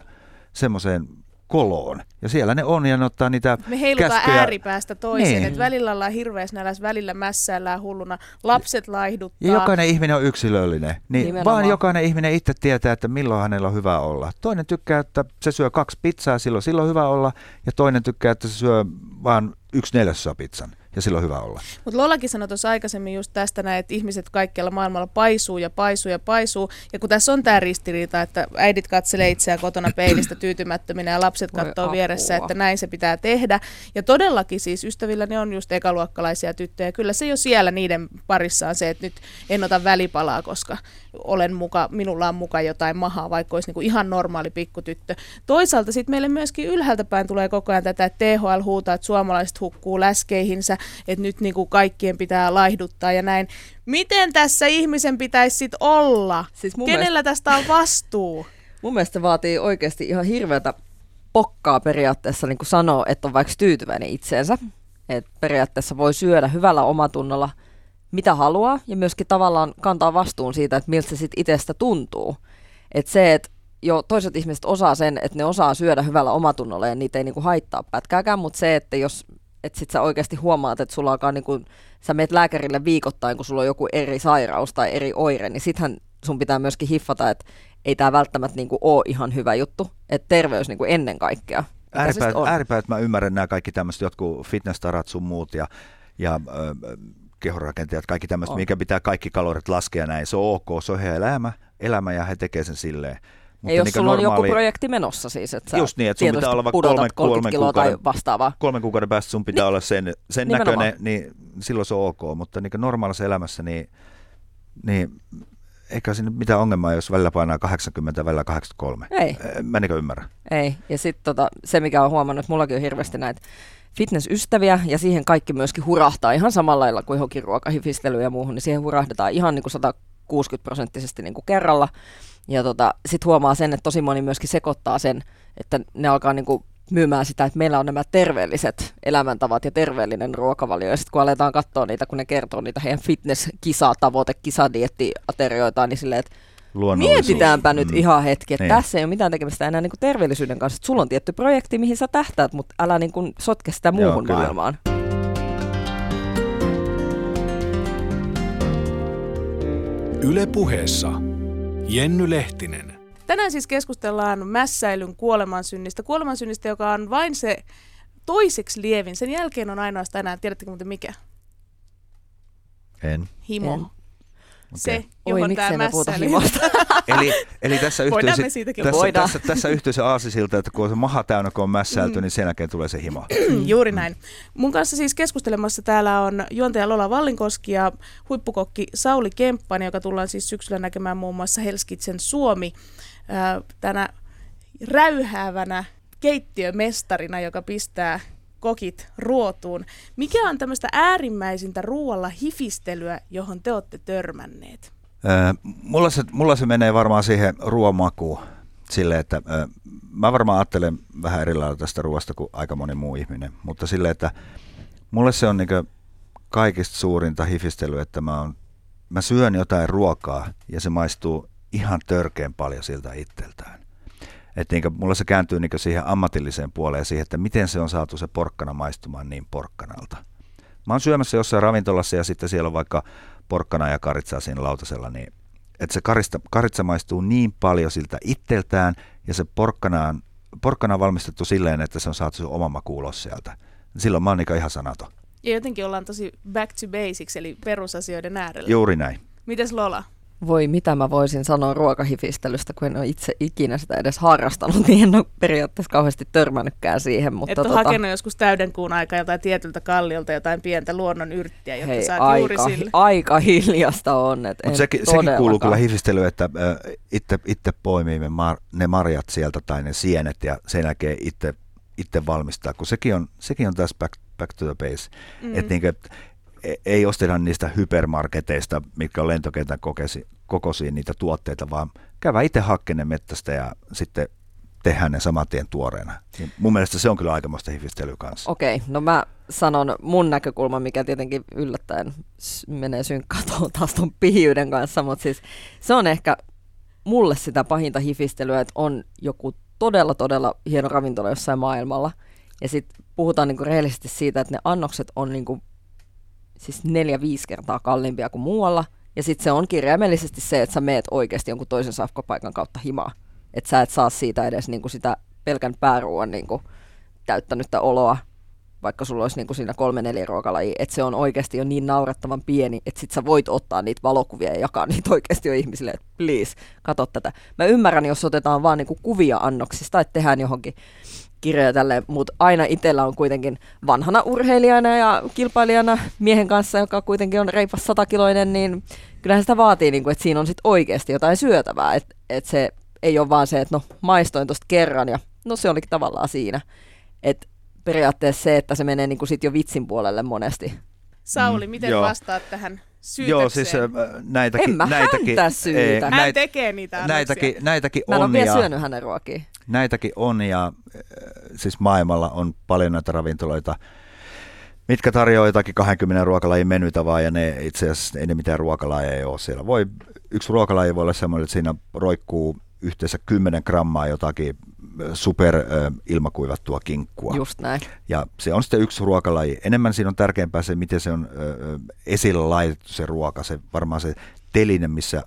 semmoiseen koloon. Ja siellä ne on ja ne ottaa niitä Me heilutaan käskyjä. ääripäästä toiseen, Niin. että välillä ollaan hirveässä nälässä, välillä mässäillään hulluna, lapset laihduttaa. Ja jokainen ihminen on yksilöllinen. Niin Nimenomaan. vaan jokainen ihminen itse tietää, että milloin hänellä on hyvä olla. Toinen tykkää, että se syö kaksi pizzaa, silloin silloin on hyvä olla. Ja toinen tykkää, että se syö vaan yksi neljäsosa pizzan ja silloin on hyvä olla. Mutta Lollakin sanoi tuossa aikaisemmin just tästä näin, että ihmiset kaikkialla maailmalla paisuu ja paisuu ja paisuu. Ja kun tässä on tämä ristiriita, että äidit katselee itseään kotona peilistä tyytymättöminä ja lapset katsoo vieressä, että näin se pitää tehdä. Ja todellakin siis ystävilläni on just ekaluokkalaisia tyttöjä. Kyllä se jo siellä niiden parissa on se, että nyt en ota välipalaa, koska olen muka, minulla on muka jotain mahaa, vaikka olisi niinku ihan normaali pikkutyttö. Toisaalta sitten meille myöskin ylhäältä päin tulee koko ajan tätä, että THL huutaa, että suomalaiset hukkuu läskeihinsä, että nyt niinku kaikkien pitää laihduttaa ja näin. Miten tässä ihmisen pitäisi sitten olla? Siis mun Kenellä tästä on vastuu? Mun mielestä se vaatii oikeasti ihan hirveätä pokkaa periaatteessa niin kuin sanoo, että on vaikka tyytyväinen itseensä. Että periaatteessa voi syödä hyvällä omatunnolla mitä haluaa ja myöskin tavallaan kantaa vastuun siitä, että miltä se sit itsestä tuntuu. Että se, että jo toiset ihmiset osaa sen, että ne osaa syödä hyvällä omatunnolla ja niitä ei niinku haittaa pätkääkään, mutta se, että jos että sit sä oikeasti huomaat, että sulla alkaa niinku, sä meet lääkärille viikoittain, kun sulla on joku eri sairaus tai eri oire, niin sittenhän sun pitää myöskin hiffata, että ei tämä välttämättä niinku ole ihan hyvä juttu, että terveys niinku ennen kaikkea. Ääripäät, ääripäät mä ymmärrän nämä kaikki tämmöiset jotkut fitness-tarat sun muut ja, ja ö, kehorakentajat, kaikki tämmöistä, On. mikä pitää kaikki kalorit laskea näin. Se on ok, se on heidän elämä, elämä ja he tekee sen silleen. Ei jos niinkö sulla on joku normaali- projekti menossa siis, että Just niin, että sun pitää olla kolme- 30 kolmen kiloa tai kuukauden- vastaavaa. kolmen kuukauden päästä sun pitää Niin. olla sen, sen Nimenomaan. näköinen, niin silloin se on ok. Mutta niin normaalissa elämässä, niin, niin eikä siinä mitään ongelmaa, jos välillä painaa 80 välillä 83. Ei. Mä en ymmärrä. Ei, ja sitten tota, se, mikä on huomannut, että mullakin on hirveästi näitä fitnessystäviä, ja siihen kaikki myöskin hurahtaa ihan samalla lailla kuin johonkin ruokahifistelyyn ja muuhun, niin siihen hurahdetaan ihan niin kuin 160 prosenttisesti niin kuin kerralla. Ja tota, sitten huomaa sen, että tosi moni myöskin sekoittaa sen, että ne alkaa niin kuin myymään sitä, että meillä on nämä terveelliset elämäntavat ja terveellinen ruokavalio. Ja sitten kun aletaan katsoa niitä, kun ne kertoo niitä heidän fitness-kisatavoite, kisadietti-aterioitaan, niin silleen, että. Mietitäänpä nyt Mm. ihan hetki, että Niin. tässä ei ole mitään tekemistä enää niin kuin terveellisyyden kanssa. Että sulla on tietty projekti, mihin sä tähtäät, mutta älä niin kuin sotke sitä muuhun kyllä. maailmaan. Yle puheessa Jenny Lehtinen. Tänään siis keskustellaan mässäilyn kuolemansynnistä. Kuolemansynnistä, joka on vain se toiseksi lievin. Sen jälkeen on ainoastaan enää, tiedättekö muuten mikä? En. Himo. En. Se, johon Oi, tämä mässäily... Eli, eli tässä Voidaan yhtyy, me se, siitäkin tässä, Voidaan. tässä, tässä yhtyy se aasisilta, että kun on se maha täynnä, kun on mässäilty, niin sen jälkeen tulee se himo. Juuri näin. Mun kanssa siis keskustelemassa täällä on juontaja Lola Vallinkoski ja huippukokki Sauli Kemppanen, joka tullaan siis syksyllä näkemään muun muassa Helskitsen Suomi tänä räyhäävänä keittiömestarina, joka pistää kokit ruotuun. Mikä on tämmöistä äärimmäisintä ruoalla hifistelyä, johon te olette törmänneet? Ö, mulla, se, mulla se menee varmaan siihen ruoamakuun. Sille, että ö, mä varmaan ajattelen vähän eri lailla tästä ruoasta kuin aika moni muu ihminen, mutta sille, että mulle se on niin kaikista suurinta hifistelyä, että mä, on, mä syön jotain ruokaa ja se maistuu ihan törkeän paljon siltä itseltään. Että niin mulla se kääntyy niin siihen ammatilliseen puoleen siihen, että miten se on saatu se porkkana maistumaan niin porkkanalta. Mä oon syömässä jossain ravintolassa ja sitten siellä on vaikka porkkana ja karitsaa siinä lautasella, niin että se karista, karitsa maistuu niin paljon siltä itseltään ja se porkkana on, porkkana on valmistettu silleen, että se on saatu se oma maku ulos sieltä. Silloin mä oon niin ihan sanaton. Ja jotenkin ollaan tosi back to basics, eli perusasioiden äärellä. Juuri näin. Mites Lola? Voi mitä mä voisin sanoa ruokahifistelystä, kun en ole itse ikinä sitä edes harrastanut, niin en ole periaatteessa kauheasti törmännytkään siihen. Mutta Että tota, tota... hakenut joskus täyden kuun aikaa jotain tietyltä kalliolta jotain pientä luonnon yrttiä, jotta hei, saat aika, juuri sille. aika hiljasta on. Et en Mutta sekin, sekin kuuluu kyllä hifistelyyn, että ö, itse, itse poimii me mar, ne marjat sieltä tai ne sienet ja sen jälkeen itse, itse valmistaa, kun sekin on, sekin on tässä back, back to the base. Mm. Mm. Että niinkö, e- ei osteta niistä hypermarketeista, mitkä on lentokentän kokesi, kokoisia niitä tuotteita, vaan käydään itse hakkeen mettästä ja sitten tehdään ne saman tien tuoreena. Niin mun mielestä se on kyllä aikamoista hifistelyä kanssa. Okei, no mä sanon mun näkökulma, mikä tietenkin yllättäen menee tuohon taas tuon pihiyden kanssa, mutta siis se on ehkä mulle sitä pahinta hifistelyä, että on joku todella, todella hieno ravintola jossain maailmalla. Ja sitten puhutaan niinku rehellisesti siitä, että ne annokset on niinku siis neljä-viisi kertaa kalliimpia kuin muualla. Ja sitten se on kirjaimellisesti se, että sä meet oikeasti jonkun toisen safkopaikan kautta himaa. Että sä et saa siitä edes niinku sitä pelkän pääruuan niinku täyttänyttä oloa, vaikka sulla olisi niinku siinä kolme neljä ruokalajia, että se on oikeasti jo niin naurettavan pieni, että sit sä voit ottaa niitä valokuvia ja jakaa niitä oikeasti jo ihmisille, että please, kato tätä. Mä ymmärrän, jos otetaan vaan niinku kuvia annoksista, että tehdään johonkin kirjoja tälleen, mutta aina itsellä on kuitenkin vanhana urheilijana ja kilpailijana miehen kanssa, joka kuitenkin on reipas satakiloinen, niin kyllähän sitä vaatii, niin kuin, että siinä on sitten oikeasti jotain syötävää, että et se ei ole vaan se, että no maistoin tuosta kerran ja no se olikin tavallaan siinä. Että periaatteessa se, että se menee niin kuin sit jo vitsin puolelle monesti. Sauli, Mm, miten joo. vastaat tähän syytökseen? Joo, siis näitäkin, En mä näitäkin, häntä syytä. ei, Hän näit- tekee niitä annoksia. näitäkin, näitäkin Mä en ole on vielä ja, syönyt hänen ruokia. Näitäkin on ja äh, siis maailmalla on paljon näitä ravintoloita, mitkä tarjoaa jotakin 20 ruokalajin menytä vaan ja ne itse asiassa ei ne mitään ruokalajeja ei ole siellä. Voi, yksi ruokalaji voi olla semmoinen, että siinä roikkuu yhteensä 10 grammaa jotakin super äh, ilmakuivattua kinkkua. Just näin. Ja se on sitten yksi ruokalaji. Enemmän siinä on tärkeämpää se, miten se on ö, esille laitettu se ruoka. Se, varmaan se teline, missä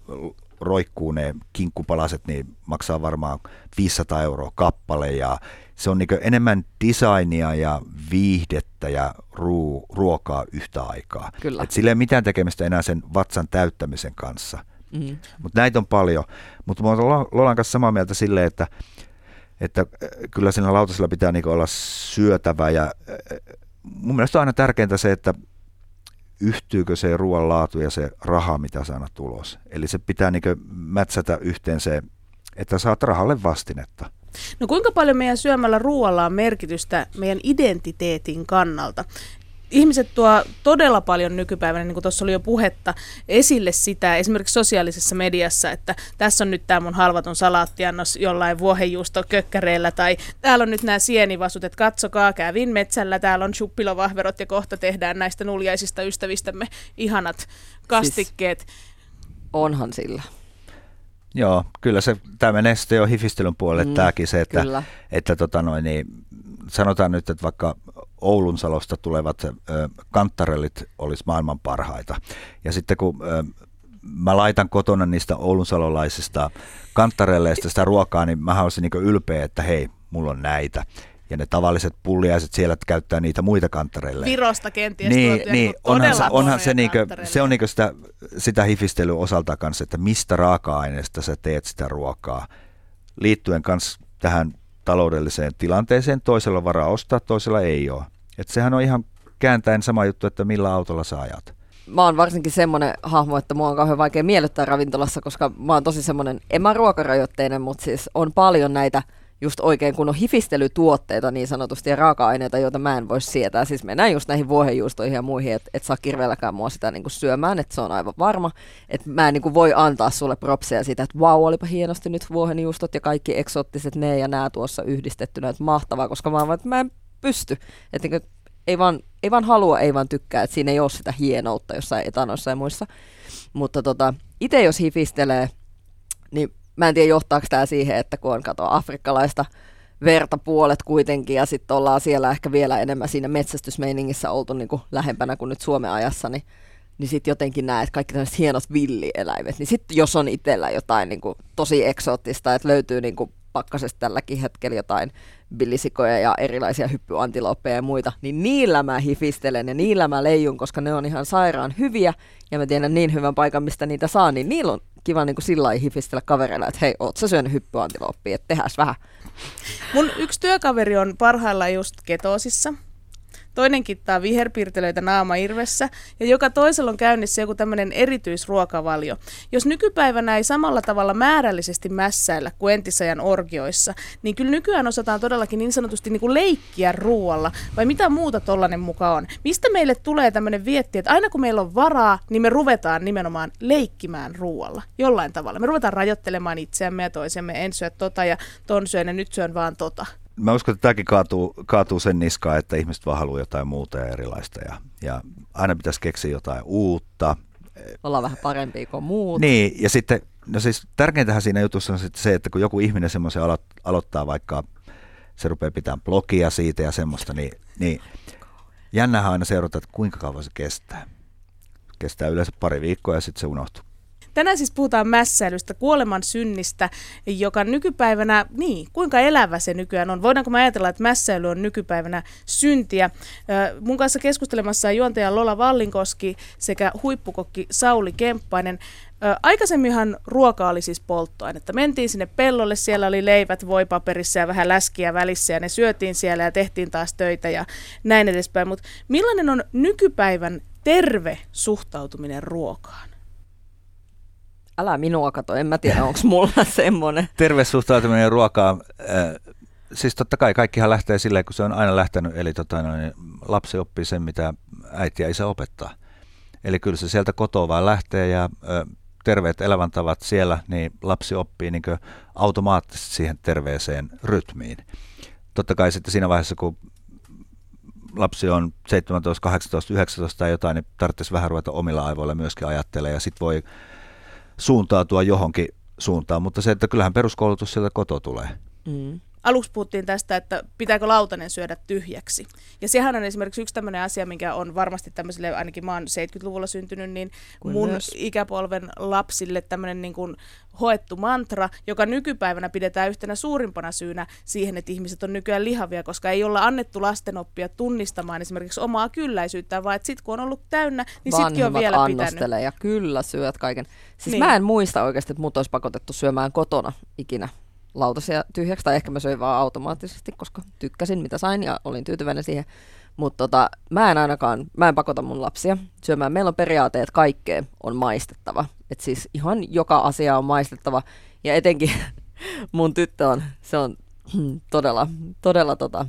roikkuu ne kinkkupalaset, niin maksaa varmaan 500 euroa kappale. Ja se on niin enemmän designia ja viihdettä ja ruu, ruokaa yhtä aikaa. Kyllä. Et sillä ei ole mitään tekemistä enää sen vatsan täyttämisen kanssa. Mm. Mutta näitä on paljon. Mutta mä olen Lolan kanssa samaa mieltä silleen, että, että äh, kyllä siinä lautasella pitää niinku olla syötävä. Ja äh, mun mielestä on aina tärkeintä se, että yhtyykö se ruoan laatu ja se raha, mitä sä annat ulos. Eli se pitää niinku mätsätä yhteen se, että saat rahalle vastinetta. No kuinka paljon meidän syömällä ruoalla on merkitystä meidän identiteetin kannalta? Ihmiset tuo todella paljon nykypäivänä, niin kuin tuossa oli jo puhetta, esille sitä esimerkiksi sosiaalisessa mediassa, että tässä on nyt tämä mun halvaton salaattiannos jollain vuohenjuusto kökkäreillä, tai täällä on nyt nämä sienivasut, että katsokaa, kävin metsällä, täällä on chuppilovahverot ja kohta tehdään näistä nuljaisista ystävistämme ihanat kastikkeet. Siis... Onhan sillä. Joo, kyllä se, tämä menee sitten jo hifistelyn puolelle, Mm, mm, tämäkin se, että, Kyllä. että tota noin, niin, sanotaan nyt, että vaikka Oulun salosta tulevat ö, kanttarellit olisi maailman parhaita. Ja sitten kun ö, mä laitan kotona niistä oulunsalolaisista kantarelleista sitä ruokaa, niin mä olisin niin ylpeä, että hei, mulla on näitä. Ja ne tavalliset pulliaiset siellä käyttää niitä muita kantareille. Virosta kenties niin, tuotuja niin, onhan, se, onhan se, niinkö, se on niinkö sitä, sitä hifistelyä osalta kanssa, että mistä raaka-aineesta sä teet sitä ruokaa. Liittyen kanssa tähän taloudelliseen tilanteeseen, toisella varaa ostaa, toisella ei ole. Et sehän on ihan kääntäen sama juttu, että millä autolla sä ajat. Mä oon varsinkin semmoinen hahmo, että mua on kauhean vaikea miellyttää ravintolassa, koska mä oon tosi semmoinen, en mä ruokarajoitteinen, mutta siis on paljon näitä just oikein kun on hifistelytuotteita niin sanotusti ja raaka-aineita, joita mä en voi sietää. Siis mennään just näihin vuohenjuustoihin ja muihin, että et saa kirveelläkään mua sitä niinku syömään, että se on aivan varma. Että mä en niinku voi antaa sulle propseja siitä, että vau, olipa hienosti nyt vuohenjuustot ja kaikki eksoottiset ne ja nää tuossa yhdistettynä, että mahtavaa, koska mä, vaan, että mä en pysty. Että niinku, ei vaan, ei vaan halua, ei vaan tykkää, että siinä ei ole sitä hienoutta jossain etanoissa ja muissa. Mutta tota, itse jos hifistelee, niin mä en tiedä johtaako tämä siihen, että kun on kato afrikkalaista verta puolet kuitenkin ja sitten ollaan siellä ehkä vielä enemmän siinä metsästysmeiningissä oltu niin kuin lähempänä kuin nyt Suomen ajassa, niin, niin sitten jotenkin näet kaikki tämmöiset hienot villieläimet. Niin sitten jos on itsellä jotain niin kuin tosi eksoottista, että löytyy niin kuin pakkasesta tälläkin hetkellä jotain villisikoja ja erilaisia hyppyantilooppeja ja muita, niin niillä mä hifistelen ja niillä mä leijun, koska ne on ihan sairaan hyviä ja mä tiedän niin hyvän paikan, mistä niitä saa, niin niillä on kiva niin kuin sillä hifistellä kavereilla, että hei, oot sä syönyt hyppyantilooppia, että tehäs vähän. Mun yksi työkaveri on parhaillaan just ketoosissa. Toinen kittaa viherpiirtelöitä naama irvessä ja joka toisella on käynnissä joku tämmöinen erityisruokavalio. Jos nykypäivänä ei samalla tavalla määrällisesti mässäillä kuin entisajan orgioissa, niin kyllä nykyään osataan todellakin niin sanotusti niin kuin leikkiä ruoalla. Vai mitä muuta tollanen muka on? Mistä meille tulee tämmöinen vietti, että aina kun meillä on varaa, niin me ruvetaan nimenomaan leikkimään ruoalla jollain tavalla. Me ruvetaan rajoittelemaan itseämme ja toisemme. En syö tota ja ton syön ja nyt syön vaan tota. Mä uskon, että tämäkin kaatuu, kaatuu sen niskaan, että ihmiset vaan haluaa jotain muuta ja erilaista. Ja, ja aina pitäisi keksiä jotain uutta. Ollaan vähän parempia kuin muut. Niin, ja sitten, no siis tärkeintähän siinä jutussa on sitten se, että kun joku ihminen semmoisen alo- aloittaa vaikka, se rupeaa pitämään blogia siitä ja semmoista, niin, niin jännähän aina seurata, että kuinka kauan se kestää. Kestää yleensä pari viikkoa ja sitten se unohtuu. Tänään siis puhutaan mässäilystä, kuoleman synnistä, joka nykypäivänä, niin, kuinka elävä se nykyään on? Voidaanko me ajatella, että mässäily on nykypäivänä syntiä? Mun kanssa keskustelemassa on juontaja Lola Vallinkoski sekä huippukokki Sauli Kemppainen. Aikaisemminhan ruoka oli siis polttoainetta. Mentiin sinne pellolle, siellä oli leivät voipaperissa ja vähän läskiä välissä ja ne syötiin siellä ja tehtiin taas töitä ja näin edespäin. Mutta millainen on nykypäivän terve suhtautuminen ruokaan? Älä minua kato, en mä tiedä, onko mulla semmoinen. Terve suhtautuminen ruokaan. Äh, siis totta kai kaikkihan lähtee silleen, kun se on aina lähtenyt. Eli tota, niin lapsi oppii sen, mitä äiti ja isä opettaa. Eli kyllä se sieltä kotoa vaan lähtee ja ö, terveet elämäntavat siellä, niin lapsi oppii niin automaattisesti siihen terveeseen rytmiin. Totta kai sitten siinä vaiheessa, kun lapsi on 17, 18, 19 tai jotain, niin tarvitsisi vähän ruveta omilla aivoilla myöskin ajattelemaan ja sitten voi suuntautua johonkin suuntaan, mutta se, että kyllähän peruskoulutus sieltä koto tulee. Mm. Aluksi puhuttiin tästä, että pitääkö lautanen syödä tyhjäksi. Ja sehän on esimerkiksi yksi tämmöinen asia, mikä on varmasti tämmöiselle, ainakin mä oon 70-luvulla syntynyt, niin Kuin mun myös. ikäpolven lapsille tämmöinen niin kuin hoettu mantra, joka nykypäivänä pidetään yhtenä suurimpana syynä siihen, että ihmiset on nykyään lihavia, koska ei olla annettu lasten oppia tunnistamaan esimerkiksi omaa kylläisyyttään, vaan että sit kun on ollut täynnä, niin sitkin on Vanhemmat vielä pitänyt. ja kyllä syöt kaiken. Siis niin. mä en muista oikeasti, että mut olisi pakotettu syömään kotona ikinä lautasia tyhjäksi, tai ehkä mä söin vaan automaattisesti, koska tykkäsin mitä sain ja olin tyytyväinen siihen. Mutta tota, mä en ainakaan, mä en pakota mun lapsia syömään. Meillä on periaate, että kaikkea on maistettava. Et siis ihan joka asia on maistettava. Ja etenkin mun tyttö on, se on todella, todella tota,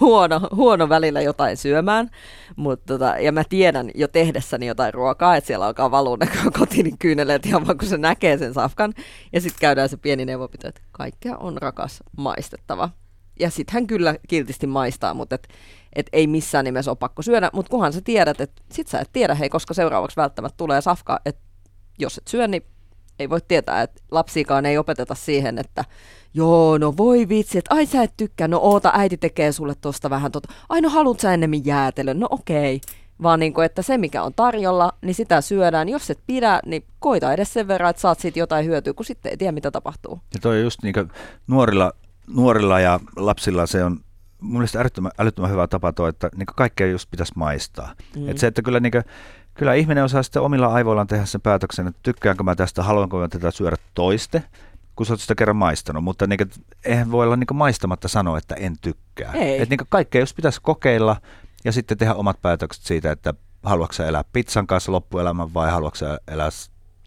huono, huono välillä jotain syömään, mutta tota, ja mä tiedän jo tehdessäni jotain ruokaa, että siellä alkaa valua ne kotinin kyyneleet ihan vaan kun se näkee sen safkan, ja sitten käydään se pieni neuvopito, että kaikkea on rakas maistettava. Ja sitten hän kyllä kiltisti maistaa, mutta et, et ei missään nimessä ole pakko syödä, mutta kunhan sä tiedät, että sit sä et tiedä, hei, koska seuraavaksi välttämättä tulee safka, että jos et syö, niin ei voi tietää, että lapsiikaan ei opeteta siihen, että joo, no voi vitsi, että ai sä et tykkää, no oota, äiti tekee sulle tosta vähän tota, ai no haluat sä ennemmin jäätelön, no okei. vaan niin kuin, että se mikä on tarjolla, niin sitä syödään. Jos et pidä, niin koita edes sen verran, että saat siitä jotain hyötyä, kun sitten ei tiedä mitä tapahtuu. Ja toi just niin nuorilla, nuorilla ja lapsilla se on mun mielestä älyttömän, älyttömän hyvä tapa tuo, että niin kaikkea just pitäisi maistaa. Mm. Et se, että kyllä, niin kuin, kyllä ihminen osaa sitten omilla aivoillaan tehdä sen päätöksen, että tykkäänkö mä tästä, haluanko mä tätä syödä toiste, kun sä oot sitä kerran maistanut, mutta niin eihän voi olla niin maistamatta sanoa, että en tykkää. Ei. Et niin kaikkea jos pitäisi kokeilla ja sitten tehdä omat päätökset siitä, että haluatko elää pizzan kanssa loppuelämän vai haluatko elää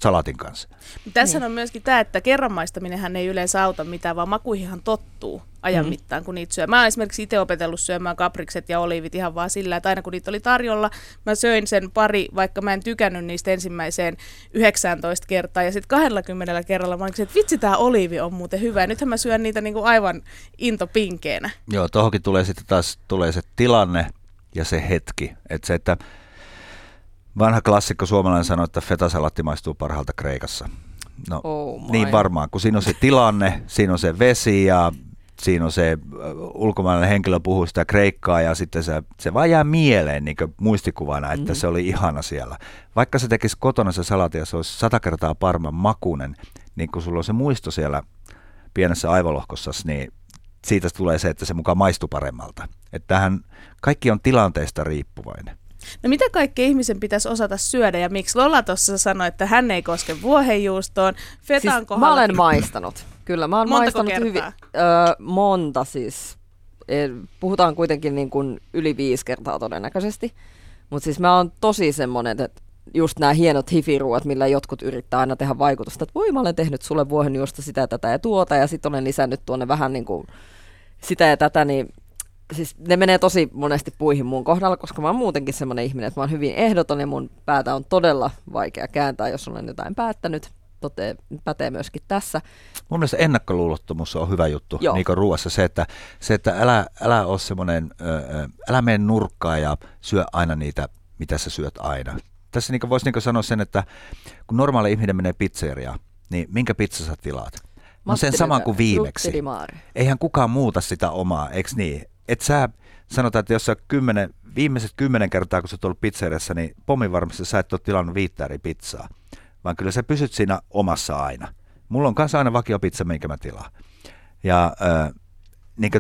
salatin kanssa. Tässä niin. on myöskin tämä, että kerran maistaminenhän ei yleensä auta mitään, vaan makuihinhan tottuu ajan mm. mittaan, kun niitä syö. Mä oon esimerkiksi itse opetellut syömään kaprikset ja oliivit ihan vaan sillä, että aina kun niitä oli tarjolla, mä söin sen pari, vaikka mä en tykännyt niistä ensimmäiseen 19 kertaa. Ja sitten 20 kerralla mä olin, että vitsi, tämä oliivi on muuten hyvä. Ja nythän mä syön niitä niinku aivan intopinkeenä. Joo, tohonkin tulee sitten taas tulee se tilanne ja se hetki. Että se, että Vanha klassikko suomalainen sanoi, että fetasalatti maistuu parhaalta Kreikassa. No, oh niin varmaan, kun siinä on se tilanne, siinä on se vesi ja siinä on se ulkomaalainen henkilö puhuu sitä kreikkaa ja sitten se, se vaan jää mieleen niin muistikuvana, että mm-hmm. se oli ihana siellä. Vaikka se tekisi kotona se salati ja se olisi sata kertaa parman makunen, niin kun sulla on se muisto siellä pienessä aivolohkossa, niin siitä tulee se, että se mukaan maistuu paremmalta. Että tähän kaikki on tilanteesta riippuvainen. No mitä kaikki ihmisen pitäisi osata syödä ja miksi Lola tuossa sanoi, että hän ei koske vuohenjuustoon, fetan siis kohdalla... Mä olen maistanut, kyllä. Mä olen Montako maistanut kertaa? hyvin. Öö, monta siis. E, puhutaan kuitenkin niin kuin yli viisi kertaa todennäköisesti. Mutta siis mä oon tosi semmonen, että just nämä hienot hifiruot, millä jotkut yrittää aina tehdä vaikutusta, että voi mä olen tehnyt sulle vuohenjuusta sitä, tätä ja tuota, ja sitten olen lisännyt tuonne vähän niin kuin sitä ja tätä, niin siis ne menee tosi monesti puihin mun kohdalla, koska mä oon muutenkin semmoinen ihminen, että mä oon hyvin ehdoton ja mun päätä on todella vaikea kääntää, jos olen jotain päättänyt. Tote, pätee myöskin tässä. Mun mielestä ennakkoluulottomuus on hyvä juttu Joo. niin ruoassa. Se, että, se, että älä, älä ole semmoinen, älä mene nurkkaan ja syö aina niitä, mitä sä syöt aina. Tässä niin voisi niin sanoa sen, että kun normaali ihminen menee pizzeriaan, niin minkä pizza sä tilaat? No sen saman kuin viimeksi. Eihän kukaan muuta sitä omaa, eikö niin? Et sä sanotaan, että jos sä kymmenen, viimeiset kymmenen kertaa, kun sä oot ollut pizzeriassa, niin pommin varmasti sä et ole tilannut viittä eri pizzaa, vaan kyllä sä pysyt siinä omassa aina. Mulla on kanssa aina vakiopizza, minkä mä tilaan. Ja äh, niin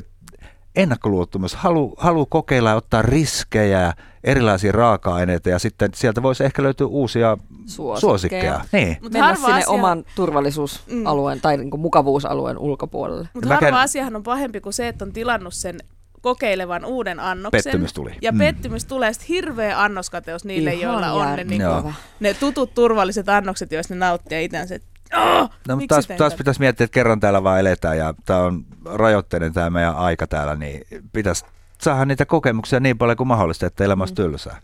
ennakkoluottomuus, halu, halu kokeilla ja ottaa riskejä, erilaisia raaka-aineita ja sitten sieltä voisi ehkä löytyä uusia suosikkeja. suosikkeja. Niin. Mut Mennä sinne asia... oman turvallisuusalueen mm. tai niin mukavuusalueen ulkopuolelle. Mutta harva käyn... asiahan on pahempi kuin se, että on tilannut sen kokeilevan uuden annoksen. Pettymys tuli. Ja mm. pettymys tulee sitten hirveä annoskateus niille, Ihan joilla on ne, niin kuin, ne tutut turvalliset annokset, joista ne nauttii itseänsä. Oh, no, mutta taas, taas pitäisi miettiä, että kerran täällä vaan eletään ja tämä on rajoitteinen tämä meidän aika täällä, niin pitäisi saada niitä kokemuksia niin paljon kuin mahdollista, että elämä olisi mm. tylsää.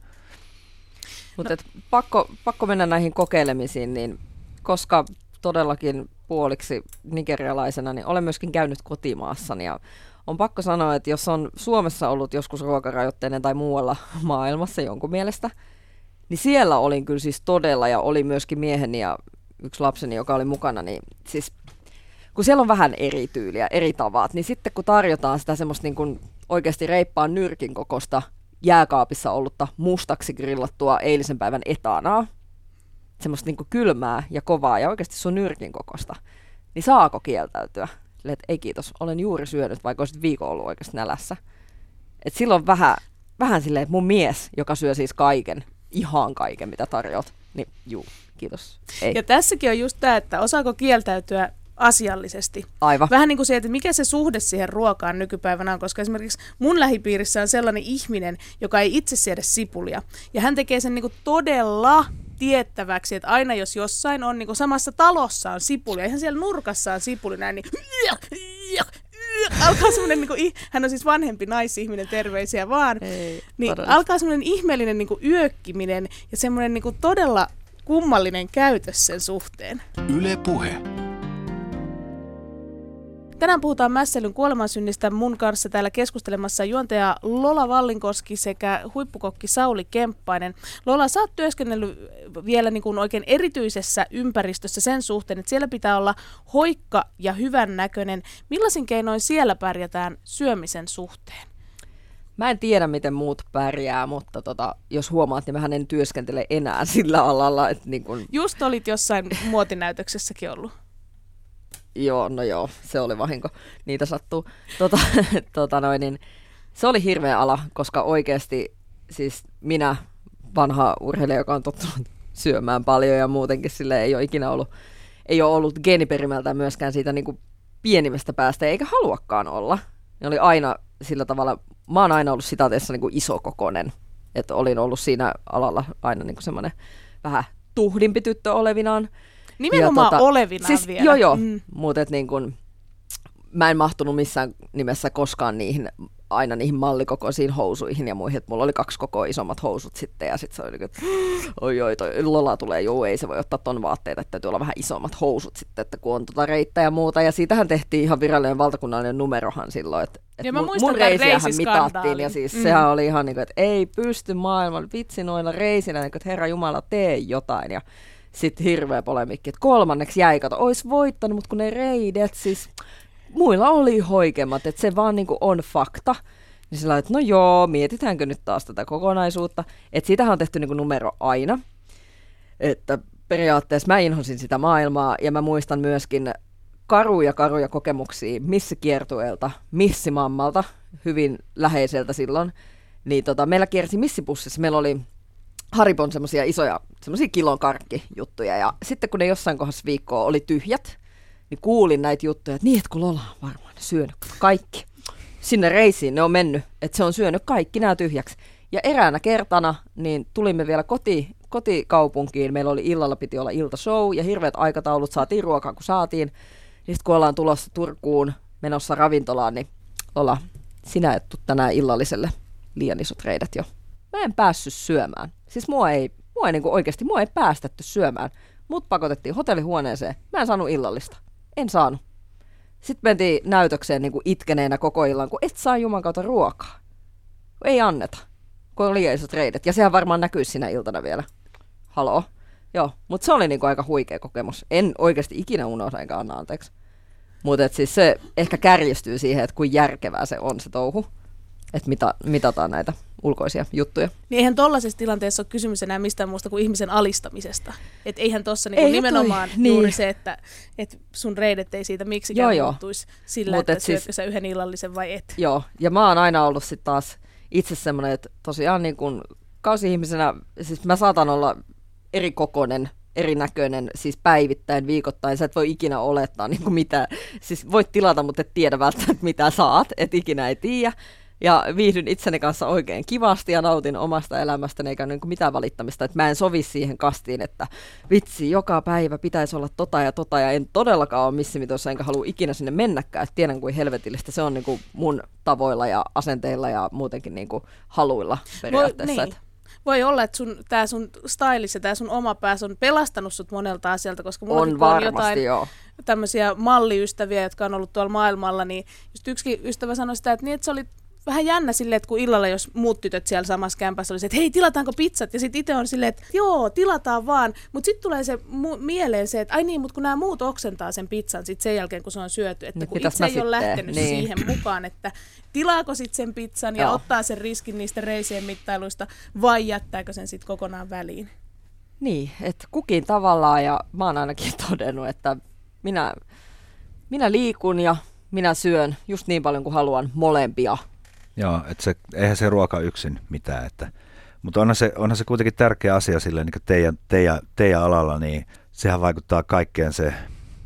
Mutta no. pakko, pakko mennä näihin kokeilemisiin, niin koska todellakin puoliksi nigerialaisena, niin olen myöskin käynyt kotimaassani ja on pakko sanoa, että jos on Suomessa ollut joskus ruokarajoitteinen tai muualla maailmassa jonkun mielestä, niin siellä olin kyllä siis todella ja oli myöskin mieheni ja yksi lapseni, joka oli mukana, niin siis kun siellä on vähän eri tyyliä, eri tavat, niin sitten kun tarjotaan sitä semmoista niin kuin oikeasti reippaan nyrkin kokosta jääkaapissa ollutta mustaksi grillattua eilisen päivän etanaa, semmoista niin kuin kylmää ja kovaa ja oikeasti sun nyrkin kokosta, niin saako kieltäytyä? Että ei kiitos, olen juuri syönyt, vaikka olisit viikon ollut oikeasti nälässä. Et silloin vähän, vähän silleen, että mun mies, joka syö siis kaiken, ihan kaiken, mitä tarjoat, niin juu, kiitos. Ei. Ja tässäkin on just tämä, että osaako kieltäytyä asiallisesti. Aivan. Vähän niin kuin se, että mikä se suhde siihen ruokaan nykypäivänä on, koska esimerkiksi mun lähipiirissä on sellainen ihminen, joka ei itse siedä sipulia. Ja hän tekee sen niin kuin todella tiettäväksi, että aina jos jossain on niin kuin samassa talossa on sipulia, ihan siellä nurkassa on sipuli näin, niin alkaa semmoinen, niin kuin, hän on siis vanhempi naisihminen, terveisiä vaan, Ei, niin todella. alkaa semmoinen ihmeellinen niin kuin yökkiminen ja semmoinen niin kuin todella kummallinen käytös sen suhteen. Yle Puhe. Tänään puhutaan Mässelyn kuolemansynnistä mun kanssa täällä keskustelemassa juontaja Lola Vallinkoski sekä huippukokki Sauli Kemppainen. Lola, sä oot työskennellyt vielä niin kuin oikein erityisessä ympäristössä sen suhteen, että siellä pitää olla hoikka ja hyvän näköinen. Millaisin keinoin siellä pärjätään syömisen suhteen? Mä en tiedä, miten muut pärjää, mutta tota, jos huomaat, niin mähän en työskentele enää sillä alalla. Että niin kun, Just olit jossain muotinäytöksessäkin ollut. Joo, no joo, se oli vahinko. Niitä sattuu. Tota, tota noin, niin, se oli hirveä ala, koska oikeasti siis minä, vanha urheilija, joka on tottunut syömään paljon ja muutenkin sille ei ole ikinä ollut, ei ole ollut geeniperimältään myöskään siitä niin kuin pienimmästä päästä, eikä haluakaan olla. Ne oli aina sillä tavalla, mä oon aina ollut sitaateessa niin kuin isokokonen, että olin ollut siinä alalla aina niin kuin semmoinen vähän tuhdimpi tyttö olevinaan. Nimenomaan tota, olevina siis, vielä. Joo, joo, Mm. mutta et niin kun, mä en mahtunut missään nimessä koskaan niihin aina niihin mallikokoisiin housuihin ja muihin, että mulla oli kaksi koko isommat housut sitten ja sitten se oli niin, että oi oi, toi Lola tulee, joo ei se voi ottaa ton vaatteita, että täytyy olla vähän isommat housut sitten, että kun on tota reittä ja muuta. Ja siitähän tehtiin ihan virallinen valtakunnallinen numerohan silloin, että Ja mä mun, mun reisiähän mitattiin. Ja siis mm. sehän oli ihan niin kuin, että ei pysty maailman vitsi noilla reisillä, niin kuin, että herra Jumala tee jotain. Ja sitten hirveä polemikki, että kolmanneksi jäi, kato, ois voittanut, mutta kun ne reidet, siis muilla oli hoikemat, että se vaan niinku on fakta. Niin sillä että no joo, mietitäänkö nyt taas tätä kokonaisuutta. Että siitähän on tehty niinku numero aina. Että periaatteessa mä inhosin sitä maailmaa ja mä muistan myöskin karuja karuja kokemuksia missikiertueelta, missimammalta, hyvin läheiseltä silloin. Niin tota, meillä kiersi missipussissa, meillä oli Haribon semmoisia isoja, semmoisia kilon karkkijuttuja. Ja sitten kun ne jossain kohdassa viikkoa oli tyhjät, niin kuulin näitä juttuja, että niin, että kun Lola on varmaan syönyt kaikki. Sinne reisiin ne on mennyt, että se on syönyt kaikki nämä tyhjäksi. Ja eräänä kertana niin tulimme vielä koti, kotikaupunkiin. Meillä oli illalla piti olla iltashow ja hirveät aikataulut. Saatiin ruokaa kun saatiin. Sitten kun ollaan tulossa Turkuun menossa ravintolaan, niin Lola, sinä et tänään illalliselle liian isot reidet jo. Mä en päässyt syömään. Siis mua ei, mua ei niinku oikeasti, mua ei päästetty syömään. Mut pakotettiin hotellihuoneeseen. Mä en saanut illallista. En saanut. Sitten mentiin näytökseen niin kuin itkeneenä koko illan, kun et saa juman kautta ruokaa. Ei anneta, kun on liian isot reidet. Ja sehän varmaan näkyy sinä iltana vielä. Haloo. Joo, mutta se oli niinku aika huikea kokemus. En oikeasti ikinä unohda enkä anna anteeksi. Mutta siis se ehkä kärjistyy siihen, että kuin järkevää se on se touhu. Että mitä, mitataan näitä ulkoisia juttuja. Niin eihän tollaisessa tilanteessa ole kysymys enää mistään muusta kuin ihmisen alistamisesta. Et eihän tuossa niinku toi- nimenomaan niin. juuri se, että et sun reidet ei siitä miksikään Joo, muuttuisi sillä, Mut että et syötkö siis- sä yhden illallisen vai et. Joo, ja mä oon aina ollut sitten taas itse semmoinen, että tosiaan niin kun kausi-ihmisenä, siis mä saatan olla eri kokonen, erinäköinen, siis päivittäin, viikoittain. Sä et voi ikinä olettaa niin kuin mitä, siis voit tilata, mutta et tiedä välttämättä mitä saat, et ikinä ei tiedä. Ja viihdyn itseni kanssa oikein kivasti ja nautin omasta elämästäni eikä niin kuin mitään valittamista. Että mä en sovi siihen kastiin, että vitsi, joka päivä pitäisi olla tota ja tota ja en todellakaan ole missimitossa enkä halua ikinä sinne mennäkään. Että tiedän kuin helvetillistä se on niin kuin mun tavoilla ja asenteilla ja muutenkin niin kuin haluilla periaatteessa. niin. Että Voi olla, että sun, tää sun stylissa, tää sun oma pääs on pelastanut sut monelta asialta, koska mulla on on varmasti jotain joo. tämmöisiä malliystäviä, jotka on ollut tuolla maailmalla, niin just yksi ystävä sanoi sitä, että, niin, että se oli vähän jännä silleen, että kun illalla, jos muut tytöt siellä samassa kämpässä olisi, että hei, tilataanko pizzat? Ja sitten itse on silleen, että joo, tilataan vaan. Mutta sitten tulee se mu- mieleen se, että ai niin, mutta kun nämä muut oksentaa sen pizzan sit sen jälkeen, kun se on syöty. Että Niin kun itse ei ole sitten lähtenyt Niin. siihen mukaan, että tilaako sitten sen pizzan ja Joo. ottaa sen riskin niistä reisien mittailuista vai jättääkö sen sitten kokonaan väliin. Niin, että kukin tavallaan ja mä oon ainakin todennut, että minä, minä liikun ja minä syön just niin paljon kuin haluan molempia. Joo, että se, eihän se ruoka yksin mitään. Että, mutta onhan se, onhan se kuitenkin tärkeä asia sille niin teidän, teidän, teidän alalla, niin sehän vaikuttaa kaikkeen se,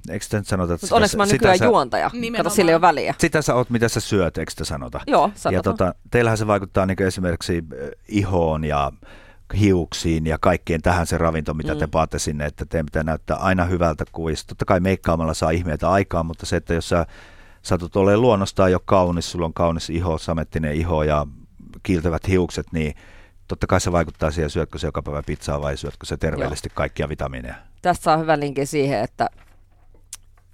eikö sitä nyt sanota, että Mutta onneksi mä oon nykyään sä, juontaja. Nimenomaan. Kato, sillä ei ole väliä. sitä sä oot, mitä sä syöt, eikö sitä sanota? Joo, ja sanotaan. tota, teillähän se vaikuttaa niin esimerkiksi äh, ihoon ja hiuksiin ja kaikkeen tähän se ravinto, mitä mm. te paatte sinne, että teidän pitää näyttää aina hyvältä kuvista. Totta kai meikkaamalla saa ihmeitä aikaan, mutta se, että jos sä satut olemaan luonnostaan jo kaunis, sulla on kaunis iho, samettinen iho ja kiiltävät hiukset, niin totta kai se vaikuttaa siihen, syötkö se joka päivä pizzaa vai syötkö se terveellisesti kaikkia vitamiineja. Tästä saa hyvän linkin siihen, että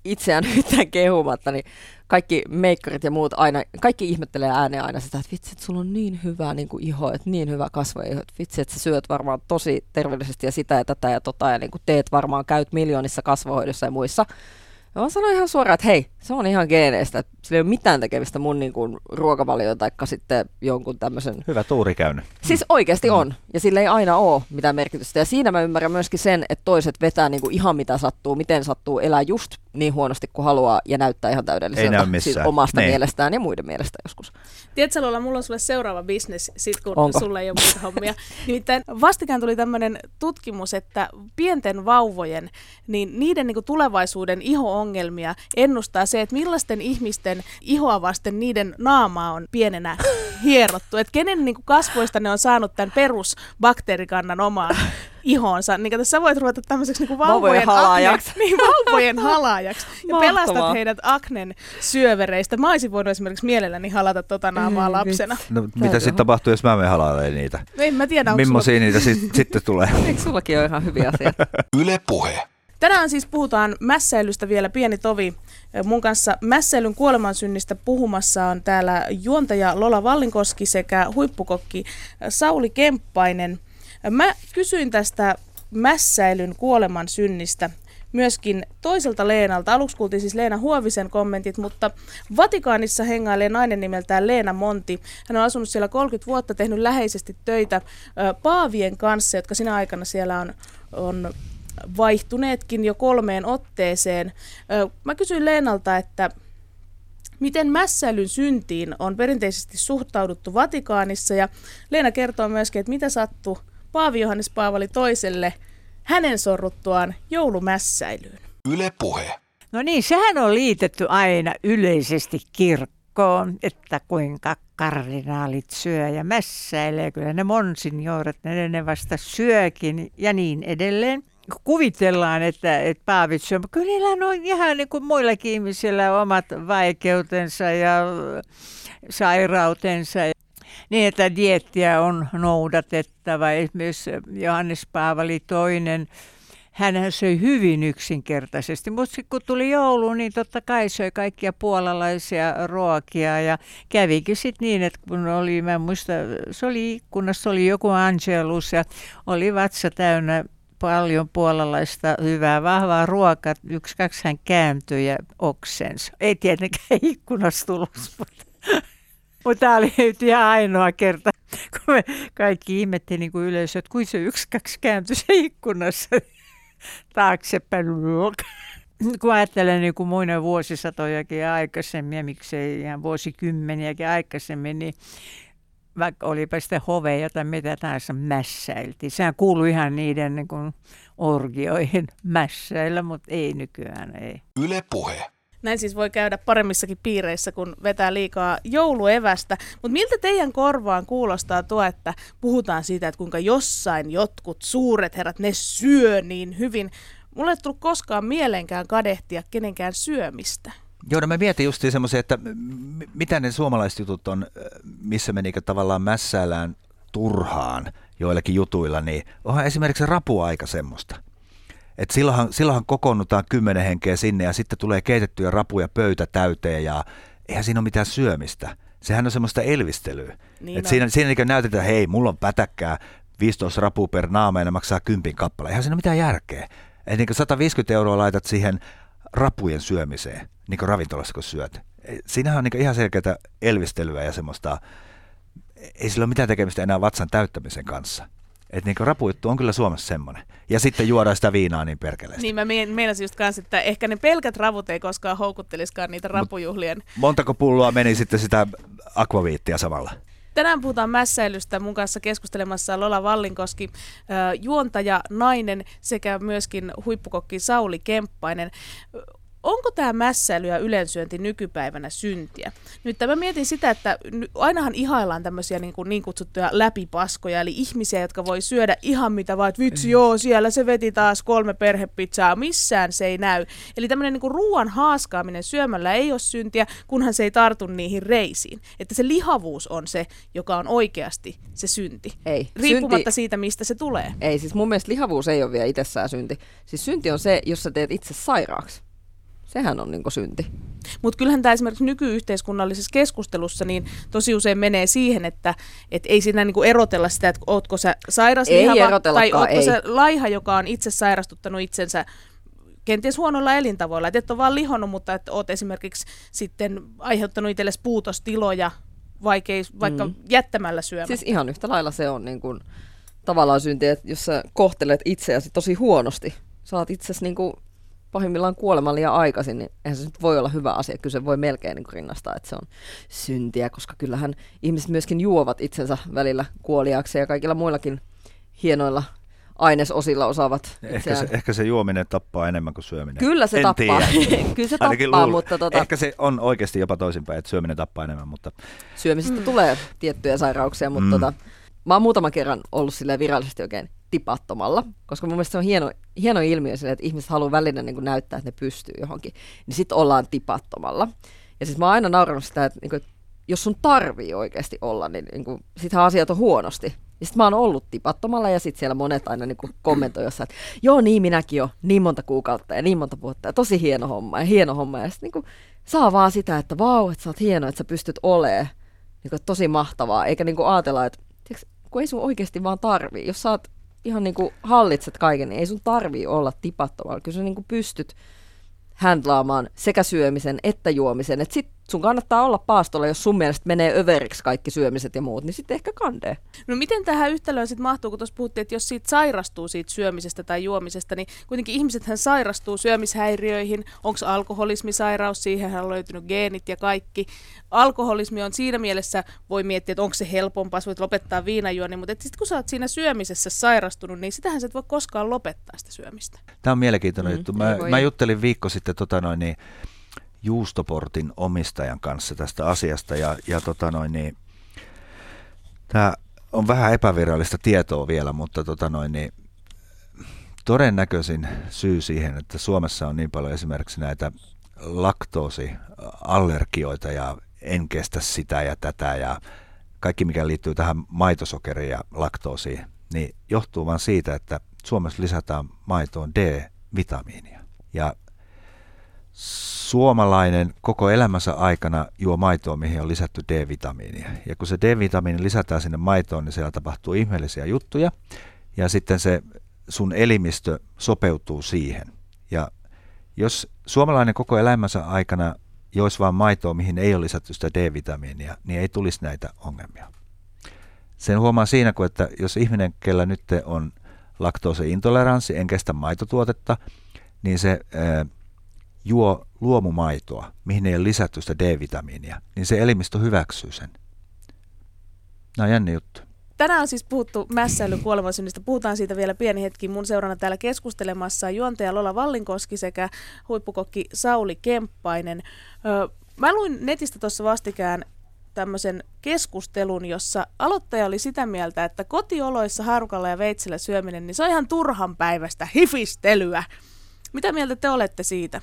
itseään yhtään kehumatta, niin kaikki meikkarit ja muut aina, kaikki ihmettelee ääneen aina sitä, että vitsi, että sulla on niin hyvä niin kuin iho, että niin hyvä kasvoiho, että vitsi, että sä syöt varmaan tosi terveellisesti ja sitä ja tätä ja tota, ja niin kuin teet varmaan, käyt miljoonissa kasvohoidossa ja muissa. Ja mä sanoin ihan suoraan, että hei, Se on ihan geeneistä. Sillä ei ole mitään tekemistä mun niin kuin, ruokavalioon tai sitten jonkun tämmöisen Hyvä tuuri käynyt. Siis oikeasti on, ja sillä ei aina ole mitään merkitystä. Ja siinä mä ymmärrän myöskin sen, että toiset vetää niinku ihan mitä sattuu, miten sattuu, elää just niin huonosti kuin haluaa ja näyttää ihan täydelliseltä. Ei näy. Siis omasta Niin. mielestään ja muiden mielestä joskus. Tiedätkö Lola, mulla on sulle seuraava bisnes, sit kun Onko? sulle ei ole muita hommia. Nimittäin vastikään tuli tämmöinen tutkimus, että pienten vauvojen, niin niiden niin tulevaisuuden iho-ongelmia ennustaa se, että millaisten ihmisten ihoa vasten niiden naamaa on pienenä hierottu. Että kenen niin kasvoista ne on saanut tämän perusbakteerikannan omaan ihoonsa. Niin kato, sä voit ruveta tämmöiseksi niin Vauvojen vauvojen, halaajaksi. Akne, niin, vauvojen halaajaksi. Ja Mahtavaa. pelastat heidät aknen syövereistä. Mä olisin voinut esimerkiksi mielelläni halata tota naamaa lapsena. No, mitä sitten tapahtuu, jos mä menen halailemaan niitä? No En mä tiedä, onko sulla... Mimmosia niitä sit, sitten tulee? Eikö sullakin ole ihan hyviä asioita? Yle Puhe. Tänään siis puhutaan mässäilystä vielä pieni tovi. Mun kanssa mässäilyn kuolemansynnistä puhumassa on täällä juontaja Lola Vallinkoski sekä huippukokki Sauli Kemppainen. Mä kysyin tästä mässäilyn kuolemansynnistä myöskin toiselta Leenalta. Aluksi kuultiin siis Leena Huovisen kommentit, mutta Vatikaanissa hengailee nainen nimeltään Leena Monti. Hän on asunut siellä 30 vuotta, tehnyt läheisesti töitä paavien kanssa, jotka sinä aikana siellä on, on vaihtuneetkin jo kolmeen otteeseen. Mä kysyin Leenalta, että miten mässäilyn syntiin on perinteisesti suhtauduttu Vatikaanissa ja Leena kertoo myöskin, että mitä sattui Paavi Johannes Paavali toiselle hänen sorruttuaan joulumässäilyyn. Yle Puhe. No niin, sehän on liitetty aina yleisesti kirkkoon, että kuinka kardinaalit syö ja mässäilee. Kyllä ne monsignoret, ne, ne vasta syökin ja niin edelleen. Kuvitellaan, että, että paavit syö, mutta kyllä niillä on ihan niin kuin muillakin ihmisillä omat vaikeutensa ja sairautensa. Niin, että diettiä on noudatettava. Esimerkiksi Johannes Paavali toinen hän söi hyvin yksinkertaisesti, mutta kun tuli joulu, niin totta kai söi kaikkia puolalaisia ruokia ja kävikin sitten niin, että kun oli, mä muista, se oli ikkunassa, oli joku Angelus ja oli vatsa täynnä paljon puolalaista hyvää, vahvaa ruokaa. Yksi, kaksi hän kääntyi ja oksensi. Ei tietenkään ikkunasta tulos, mutta, mutta tämä oli nyt ihan ainoa kerta, kun me kaikki ihmetteli niin kuin yleisö, että kuin se yksi, kaksi kääntyi se ikkunassa taaksepäin. Kun ajattelen niin kuin muina vuosisatojakin aikaisemmin, ja miksei ihan vuosikymmeniäkin aikaisemmin, niin vaikka olipa sitten hoveja tai mitä tahansa mässäiltiin. Sehän kuului ihan niiden niin kuin orgioihin mässäillä, mutta ei nykyään, ei. Yle Puhe. Näin siis voi käydä paremmissakin piireissä, kun vetää liikaa jouluevästä. Mutta miltä teidän korvaan kuulostaa tuo, että puhutaan siitä, että kuinka jossain jotkut suuret herrat, ne syö niin hyvin. Mulle ei tullut koskaan mieleenkään kadehtia kenenkään syömistä. Joo, no mä mietin justiin semmoisia, että mitä ne suomalaiset jutut on, missä me niinku tavallaan mässäillään turhaan joillakin jutuilla, niin onhan esimerkiksi rapuaika semmoista. Et silloinhan, silloinhan kokoonnutaan kymmenen henkeä sinne ja sitten tulee keitettyjä rapuja pöytä täyteen ja eihän siinä ole mitään syömistä. Sehän on semmoista elvistelyä. Niin Et on. siinä, siinä niin näytetään, hei, mulla on pätäkkää, 15 rapua per naama ja ne maksaa kympin kappale. Eihän siinä ole mitään järkeä. Et niin 150 euroa laitat siihen rapujen syömiseen, niin kuin ravintolassa kun syöt. Siinähän on niin ihan selkeää elvistelyä ja semmoista, ei sillä ole mitään tekemistä enää vatsan täyttämisen kanssa. Että niin rapujuttu on kyllä Suomessa semmoinen. Ja sitten juodaan sitä viinaa niin perkeleesti. Niin mä meinasin just kanssa, että ehkä ne pelkät ravut ei koskaan houkutteliskaan niitä rapujuhlien Montako pulloa meni sitten sitä akvaviittia samalla? Tänään puhutaan mässäilystä. Mun kanssa keskustelemassa Lola Vallinkoski, juontaja, nainen sekä myöskin huippukokki Sauli Kemppainen. Onko tämä mässäily ja ylensyönti nykypäivänä syntiä? Nyt mä mietin sitä, että ainahan ihaillaan tämmöisiä niin, kuin niin kutsuttuja läpipaskoja, eli ihmisiä, jotka voi syödä ihan mitä vaan, että vitsi joo, siellä se veti taas kolme perhepizzaa, missään se ei näy. Eli tämmöinen niin ruoan haaskaaminen syömällä ei ole syntiä, kunhan se ei tartu niihin reisiin. Että se lihavuus on se, joka on oikeasti se synti. Ei. Riippumatta Synti- siitä, mistä se tulee. Ei, siis mun mielestä lihavuus ei ole vielä itsessään synti. Siis synti on se, jos sä teet itse sairaaksi. Sehän on niinku synti. Mutta kyllähän tämä esimerkiksi nykyyhteiskunnallisessa keskustelussa niin tosi usein menee siihen, että et ei siinä niinku erotella sitä, että ootko sä sairas tai ootko ei. sä laiha, joka on itse sairastuttanut itsensä kenties huonoilla elintavoilla. Että et ole vaan lihonnut, mutta että oot esimerkiksi sitten aiheuttanut itsellesi puutostiloja vaikeis, vaikka mm. jättämällä syömättä. Siis ihan yhtä lailla se on niin kuin, tavallaan synti, että jos sä kohtelet itseäsi tosi huonosti, saat itsesi niin kuin, pahimmillaan kuoleman liian aikaisin, niin eihän se nyt voi olla hyvä asia. Kyllä se voi melkein niin kuin rinnastaa, että se on syntiä, koska kyllähän ihmiset myöskin juovat itsensä välillä kuoliaaksi ja kaikilla muillakin hienoilla ainesosilla osaavat Ehkä se, ehkä se juominen tappaa enemmän kuin syöminen. Kyllä se en tappaa. Tiedä. Kyllä se Ainakin tappaa, luul- mutta tota, Ehkä se on oikeasti jopa toisinpäin, että syöminen tappaa enemmän, mutta syömisestä mm. tulee tiettyjä sairauksia, mutta Mm. tota, mä oon muutaman kerran ollut silleen virallisesti oikein tipattomalla, koska mun mielestä se on hieno, hieno ilmiö silleen, että ihmiset haluaa välillä niin kuin näyttää, että ne pystyy johonkin, niin sitten ollaan tipattomalla. Ja siis mä oon aina naurannut sitä, että, niin kuin, että jos sun tarvii oikeasti olla, niin, niin kuin, sittenhän asiat on huonosti. Ja sitten mä oon ollut tipattomalla ja sitten siellä monet aina niin kommentoi jossain, että joo niin minäkin jo, niin monta kuukautta ja niin monta vuotta ja tosi hieno homma ja hieno homma. Ja sitten niin saa vaan sitä, että vau, että sä oot hieno, että sä pystyt olemaan niin kuin, tosi mahtavaa, eikä niin kuin ajatella, että tiiäks, kun ei sun oikeasti vaan tarvii. Jos sä oot ihan niin kuin hallitset kaiken, niin ei sun tarvii olla tipattomalla. Kyllä sä niin kuin pystyt handlaamaan sekä syömisen että juomisen. Et sit sun kannattaa olla paastolla, jos sun mielestä menee överiksi kaikki syömiset ja muut, niin sitten ehkä kandee. No miten tähän yhtälöön sitten mahtuu, kun tuossa puhuttiin, että jos siitä sairastuu siitä syömisestä tai juomisesta, niin kuitenkin ihmisethän sairastuu syömishäiriöihin. Onko alkoholismisairaus, siihen on löytynyt geenit ja kaikki. Alkoholismi on siinä mielessä, voi miettiä, että onko se helpompaa, sä voit lopettaa viinajuoni, mutta sitten kun sä oot siinä syömisessä sairastunut, niin sitähän sä et voi koskaan lopettaa sitä syömistä. Tämä on mielenkiintoinen Mm, juttu. Mä, voi. mä juttelin viikko sitten tota noin, niin, juustoportin omistajan kanssa tästä asiasta ja, ja tota noin, niin, tämä on vähän epävirallista tietoa vielä, mutta tota noin, niin, todennäköisin syy siihen, että Suomessa on niin paljon esimerkiksi näitä laktoosiallergioita ja en kestä sitä ja tätä ja kaikki mikä liittyy tähän maitosokeriin ja laktoosiin, niin johtuu vain siitä, että Suomessa lisätään maitoon D-vitamiinia. Ja suomalainen koko elämänsä aikana juo maitoa, mihin on lisätty D-vitamiinia. Ja kun se D-vitamiini lisätään sinne maitoon, niin siellä tapahtuu ihmeellisiä juttuja. Ja sitten se sun elimistö sopeutuu siihen. Ja jos suomalainen koko elämänsä aikana joisi vain maitoa, mihin ei ole lisätty sitä D-vitamiinia, niin ei tulisi näitä ongelmia. Sen huomaa siinä, kun että jos ihminen, kellä nyt on laktoosiintoleranssi, en kestä maitotuotetta, niin se ää, juo luomumaitoa, mihin ei ole lisätty sitä D-vitamiinia, niin se elimistö hyväksyy sen. Nämä on jännä juttu. Tänään on siis puhuttu mässäilyn kuolemansynnistä. Puhutaan siitä vielä pieni hetki. Mun seurana täällä keskustelemassa on juontaja Lola Vallinkoski sekä huippukokki Sauli Kemppainen. Mä luin netistä tuossa vastikään tämmöisen keskustelun, jossa aloittaja oli sitä mieltä, että kotioloissa harukalla ja veitsellä syöminen, niin se on ihan turhan päivästä hifistelyä. Mitä mieltä te olette siitä?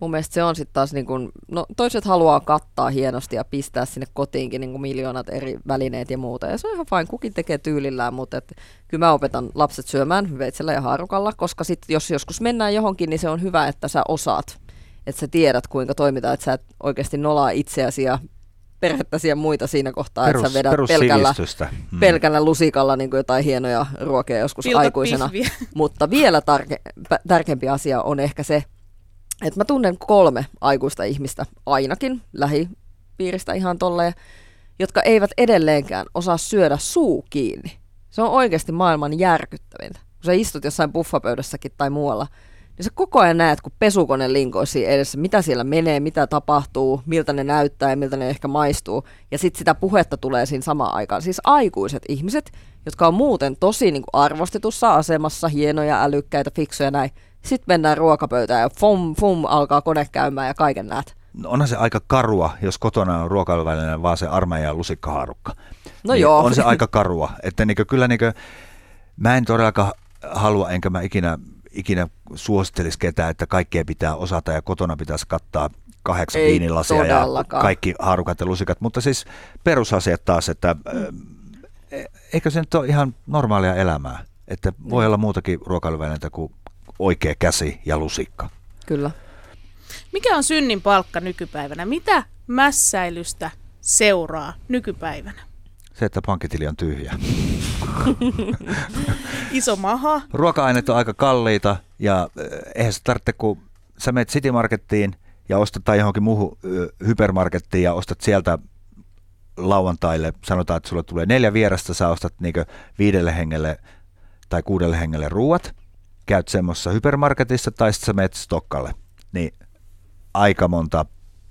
Mun mielestä se on sitten taas, niin kun, no toiset haluaa kattaa hienosti ja pistää sinne kotiinkin niin miljoonat eri välineet ja muuta. Ja se on ihan fine, kukin tekee tyylillään, mutta et, kyllä mä opetan lapset syömään veitsellä ja haarukalla, koska sit jos joskus mennään johonkin, niin se on hyvä, että sä osaat, että sä tiedät kuinka toimitaan, että sä et oikeasti nolaa itseäsi ja perhettäsi ja muita siinä kohtaa, että sä vedät pelkällä. Mm. pelkällä lusikalla niin jotain hienoja ruokia joskus Pilkot aikuisena. pihviä. Mutta vielä tarke- tärkeämpi asia on ehkä se, että mä tunnen kolme aikuista ihmistä ainakin lähipiiristä ihan tolleen, jotka eivät edelleenkään osaa syödä suu kiinni. Se on oikeasti maailman järkyttävintä. Kun sä istut jossain buffapöydässäkin tai muualla, niin sä koko ajan näet, kun pesukone linkoi siinä edessä, mitä siellä menee, mitä tapahtuu, miltä ne näyttää ja miltä ne ehkä maistuu. Ja sitten sitä puhetta tulee siinä samaan aikaan. Siis aikuiset ihmiset, jotka on muuten tosi niin kuin arvostetussa asemassa, hienoja, älykkäitä, fiksuja näin. Sitten mennään ruokapöytään ja fum, fum, alkaa kone käymään ja kaiken näet. No onhan se aika karua, jos kotona on ruokailuvälineenä vaan se armeija ja lusikkahaarukka. No niin joo. On se aika karua. Että niin kyllä niin mä en todellakaan halua, enkä mä ikinä, ikinä suosittelisi ketään, että kaikkea pitää osata ja kotona pitäisi kattaa kahdeksan Ei viinilasia ja kaikki haarukat ja lusikat. Mutta siis perusasiat taas, että äh, eikö se nyt ole ihan normaalia elämää, että voi olla muutakin ruokailuvälineitä kuin oikea käsi ja lusikka. Kyllä. Mikä on synnin palkka nykypäivänä? Mitä mässäilystä seuraa nykypäivänä? Se, että pankkitili on tyhjä. Iso maha. Ruoka-aineet on aika kalliita ja eh, eihän se tarvitse, kun sä menet City Markettiin ja ostat tai johonkin muuhun hypermarkettiin ja ostat sieltä lauantaille, sanotaan, että sulla tulee neljä vierasta, sä ostat niinkö viidelle hengelle tai kuudelle hengelle ruuat, käyt semmoisessa hypermarketissa tai sitten sä menet Stokkalle, niin aika monta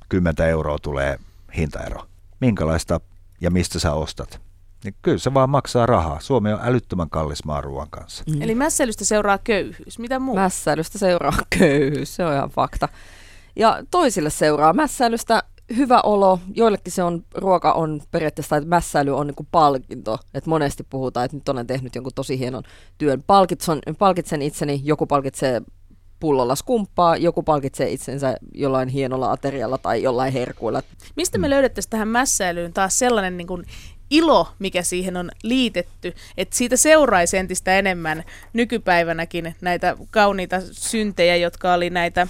kymmentä euroa tulee hintaero. Minkälaista ja mistä sä ostat? Niin kyllä se vaan maksaa rahaa. Suomi on älyttömän kallis maa ruoan kanssa. Mm. Eli mässäilystä seuraa köyhyys. Mitä muuta? Mässäilystä seuraa köyhyys, se on ihan fakta. Ja toisille seuraa mässäilystä hyvä olo. Joillekin se on, ruoka on periaatteessa, että mässäily on niin palkinto. että monesti puhutaan, että nyt olen tehnyt jonkun tosi hienon työn. Palkitson, palkitsen itseni, joku palkitsee pullolla skumppaa, joku palkitsee itsensä jollain hienolla aterialla tai jollain herkuilla. Mistä me löydettäisiin tähän mässäilyyn taas sellainen niin kuin ilo, mikä siihen on liitetty, että siitä seuraisi entistä enemmän nykypäivänäkin näitä kauniita syntejä, jotka oli näitä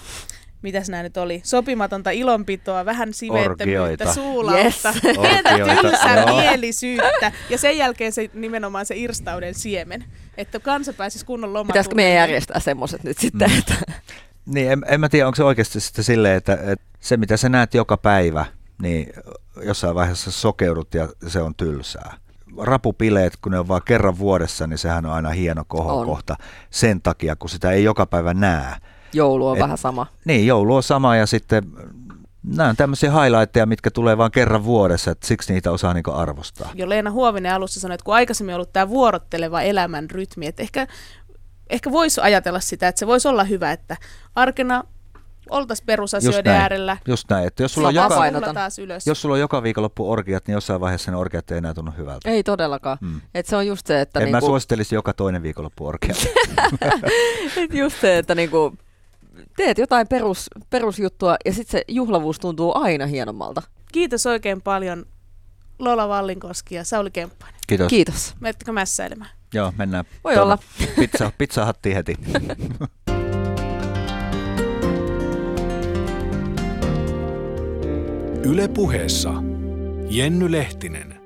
mitäs nämä nyt oli, sopimatonta ilonpitoa, vähän siveettömyyttä, suulautta, Yes. pientä tylsää mielisyyttä ja sen jälkeen se nimenomaan se irstauden siemen, että kansa pääsisi kunnon lomalle. Pitäisikö meidän järjestää semmoiset nyt sitten? Mm. Että Niin, en, en mä tiedä, onko se oikeasti sitten silleen, että, että se mitä sä näet joka päivä, niin jossain vaiheessa sokeudut ja se on tylsää. Rapupileet, kun ne on vaan kerran vuodessa, niin sehän on aina hieno kohokohta sen takia, kun sitä ei joka päivä näe. Joulu on Et- vähän sama. Niin, joulu on sama ja sitten nämä on tämmöisiä highlightteja, mitkä tulee vain kerran vuodessa, että siksi niitä osaa niinku arvostaa. Jo Leena Huovinen alussa sanoi, että kun aikaisemmin on ollut tämä vuorotteleva elämän rytmi, että ehkä, ehkä voisi ajatella sitä, että se voisi olla hyvä, että arkena oltaisiin perusasioiden näin. äärellä. Just näin, että jos sulla, on joka, taas ylös. jos sulla on joka viikonloppu orgiat, niin jossain vaiheessa ne orgiat ei enää tunnu hyvältä. Ei todellakaan. Mm. Et se on just se, että En mä niinku, suosittelisi joka toinen viikonloppu orgia. et just se, että niinku, teet jotain perus, perusjuttua ja sitten se juhlavuus tuntuu aina hienommalta. Kiitos oikein paljon Lola Vallinkoski ja Sauli Kemppainen. Kiitos. Kiitos. Menettekö mässäilemään? Joo, mennään. Voi tuonne olla. Pizza, pizza hatti heti. Yle puheessa Jenny Lehtinen.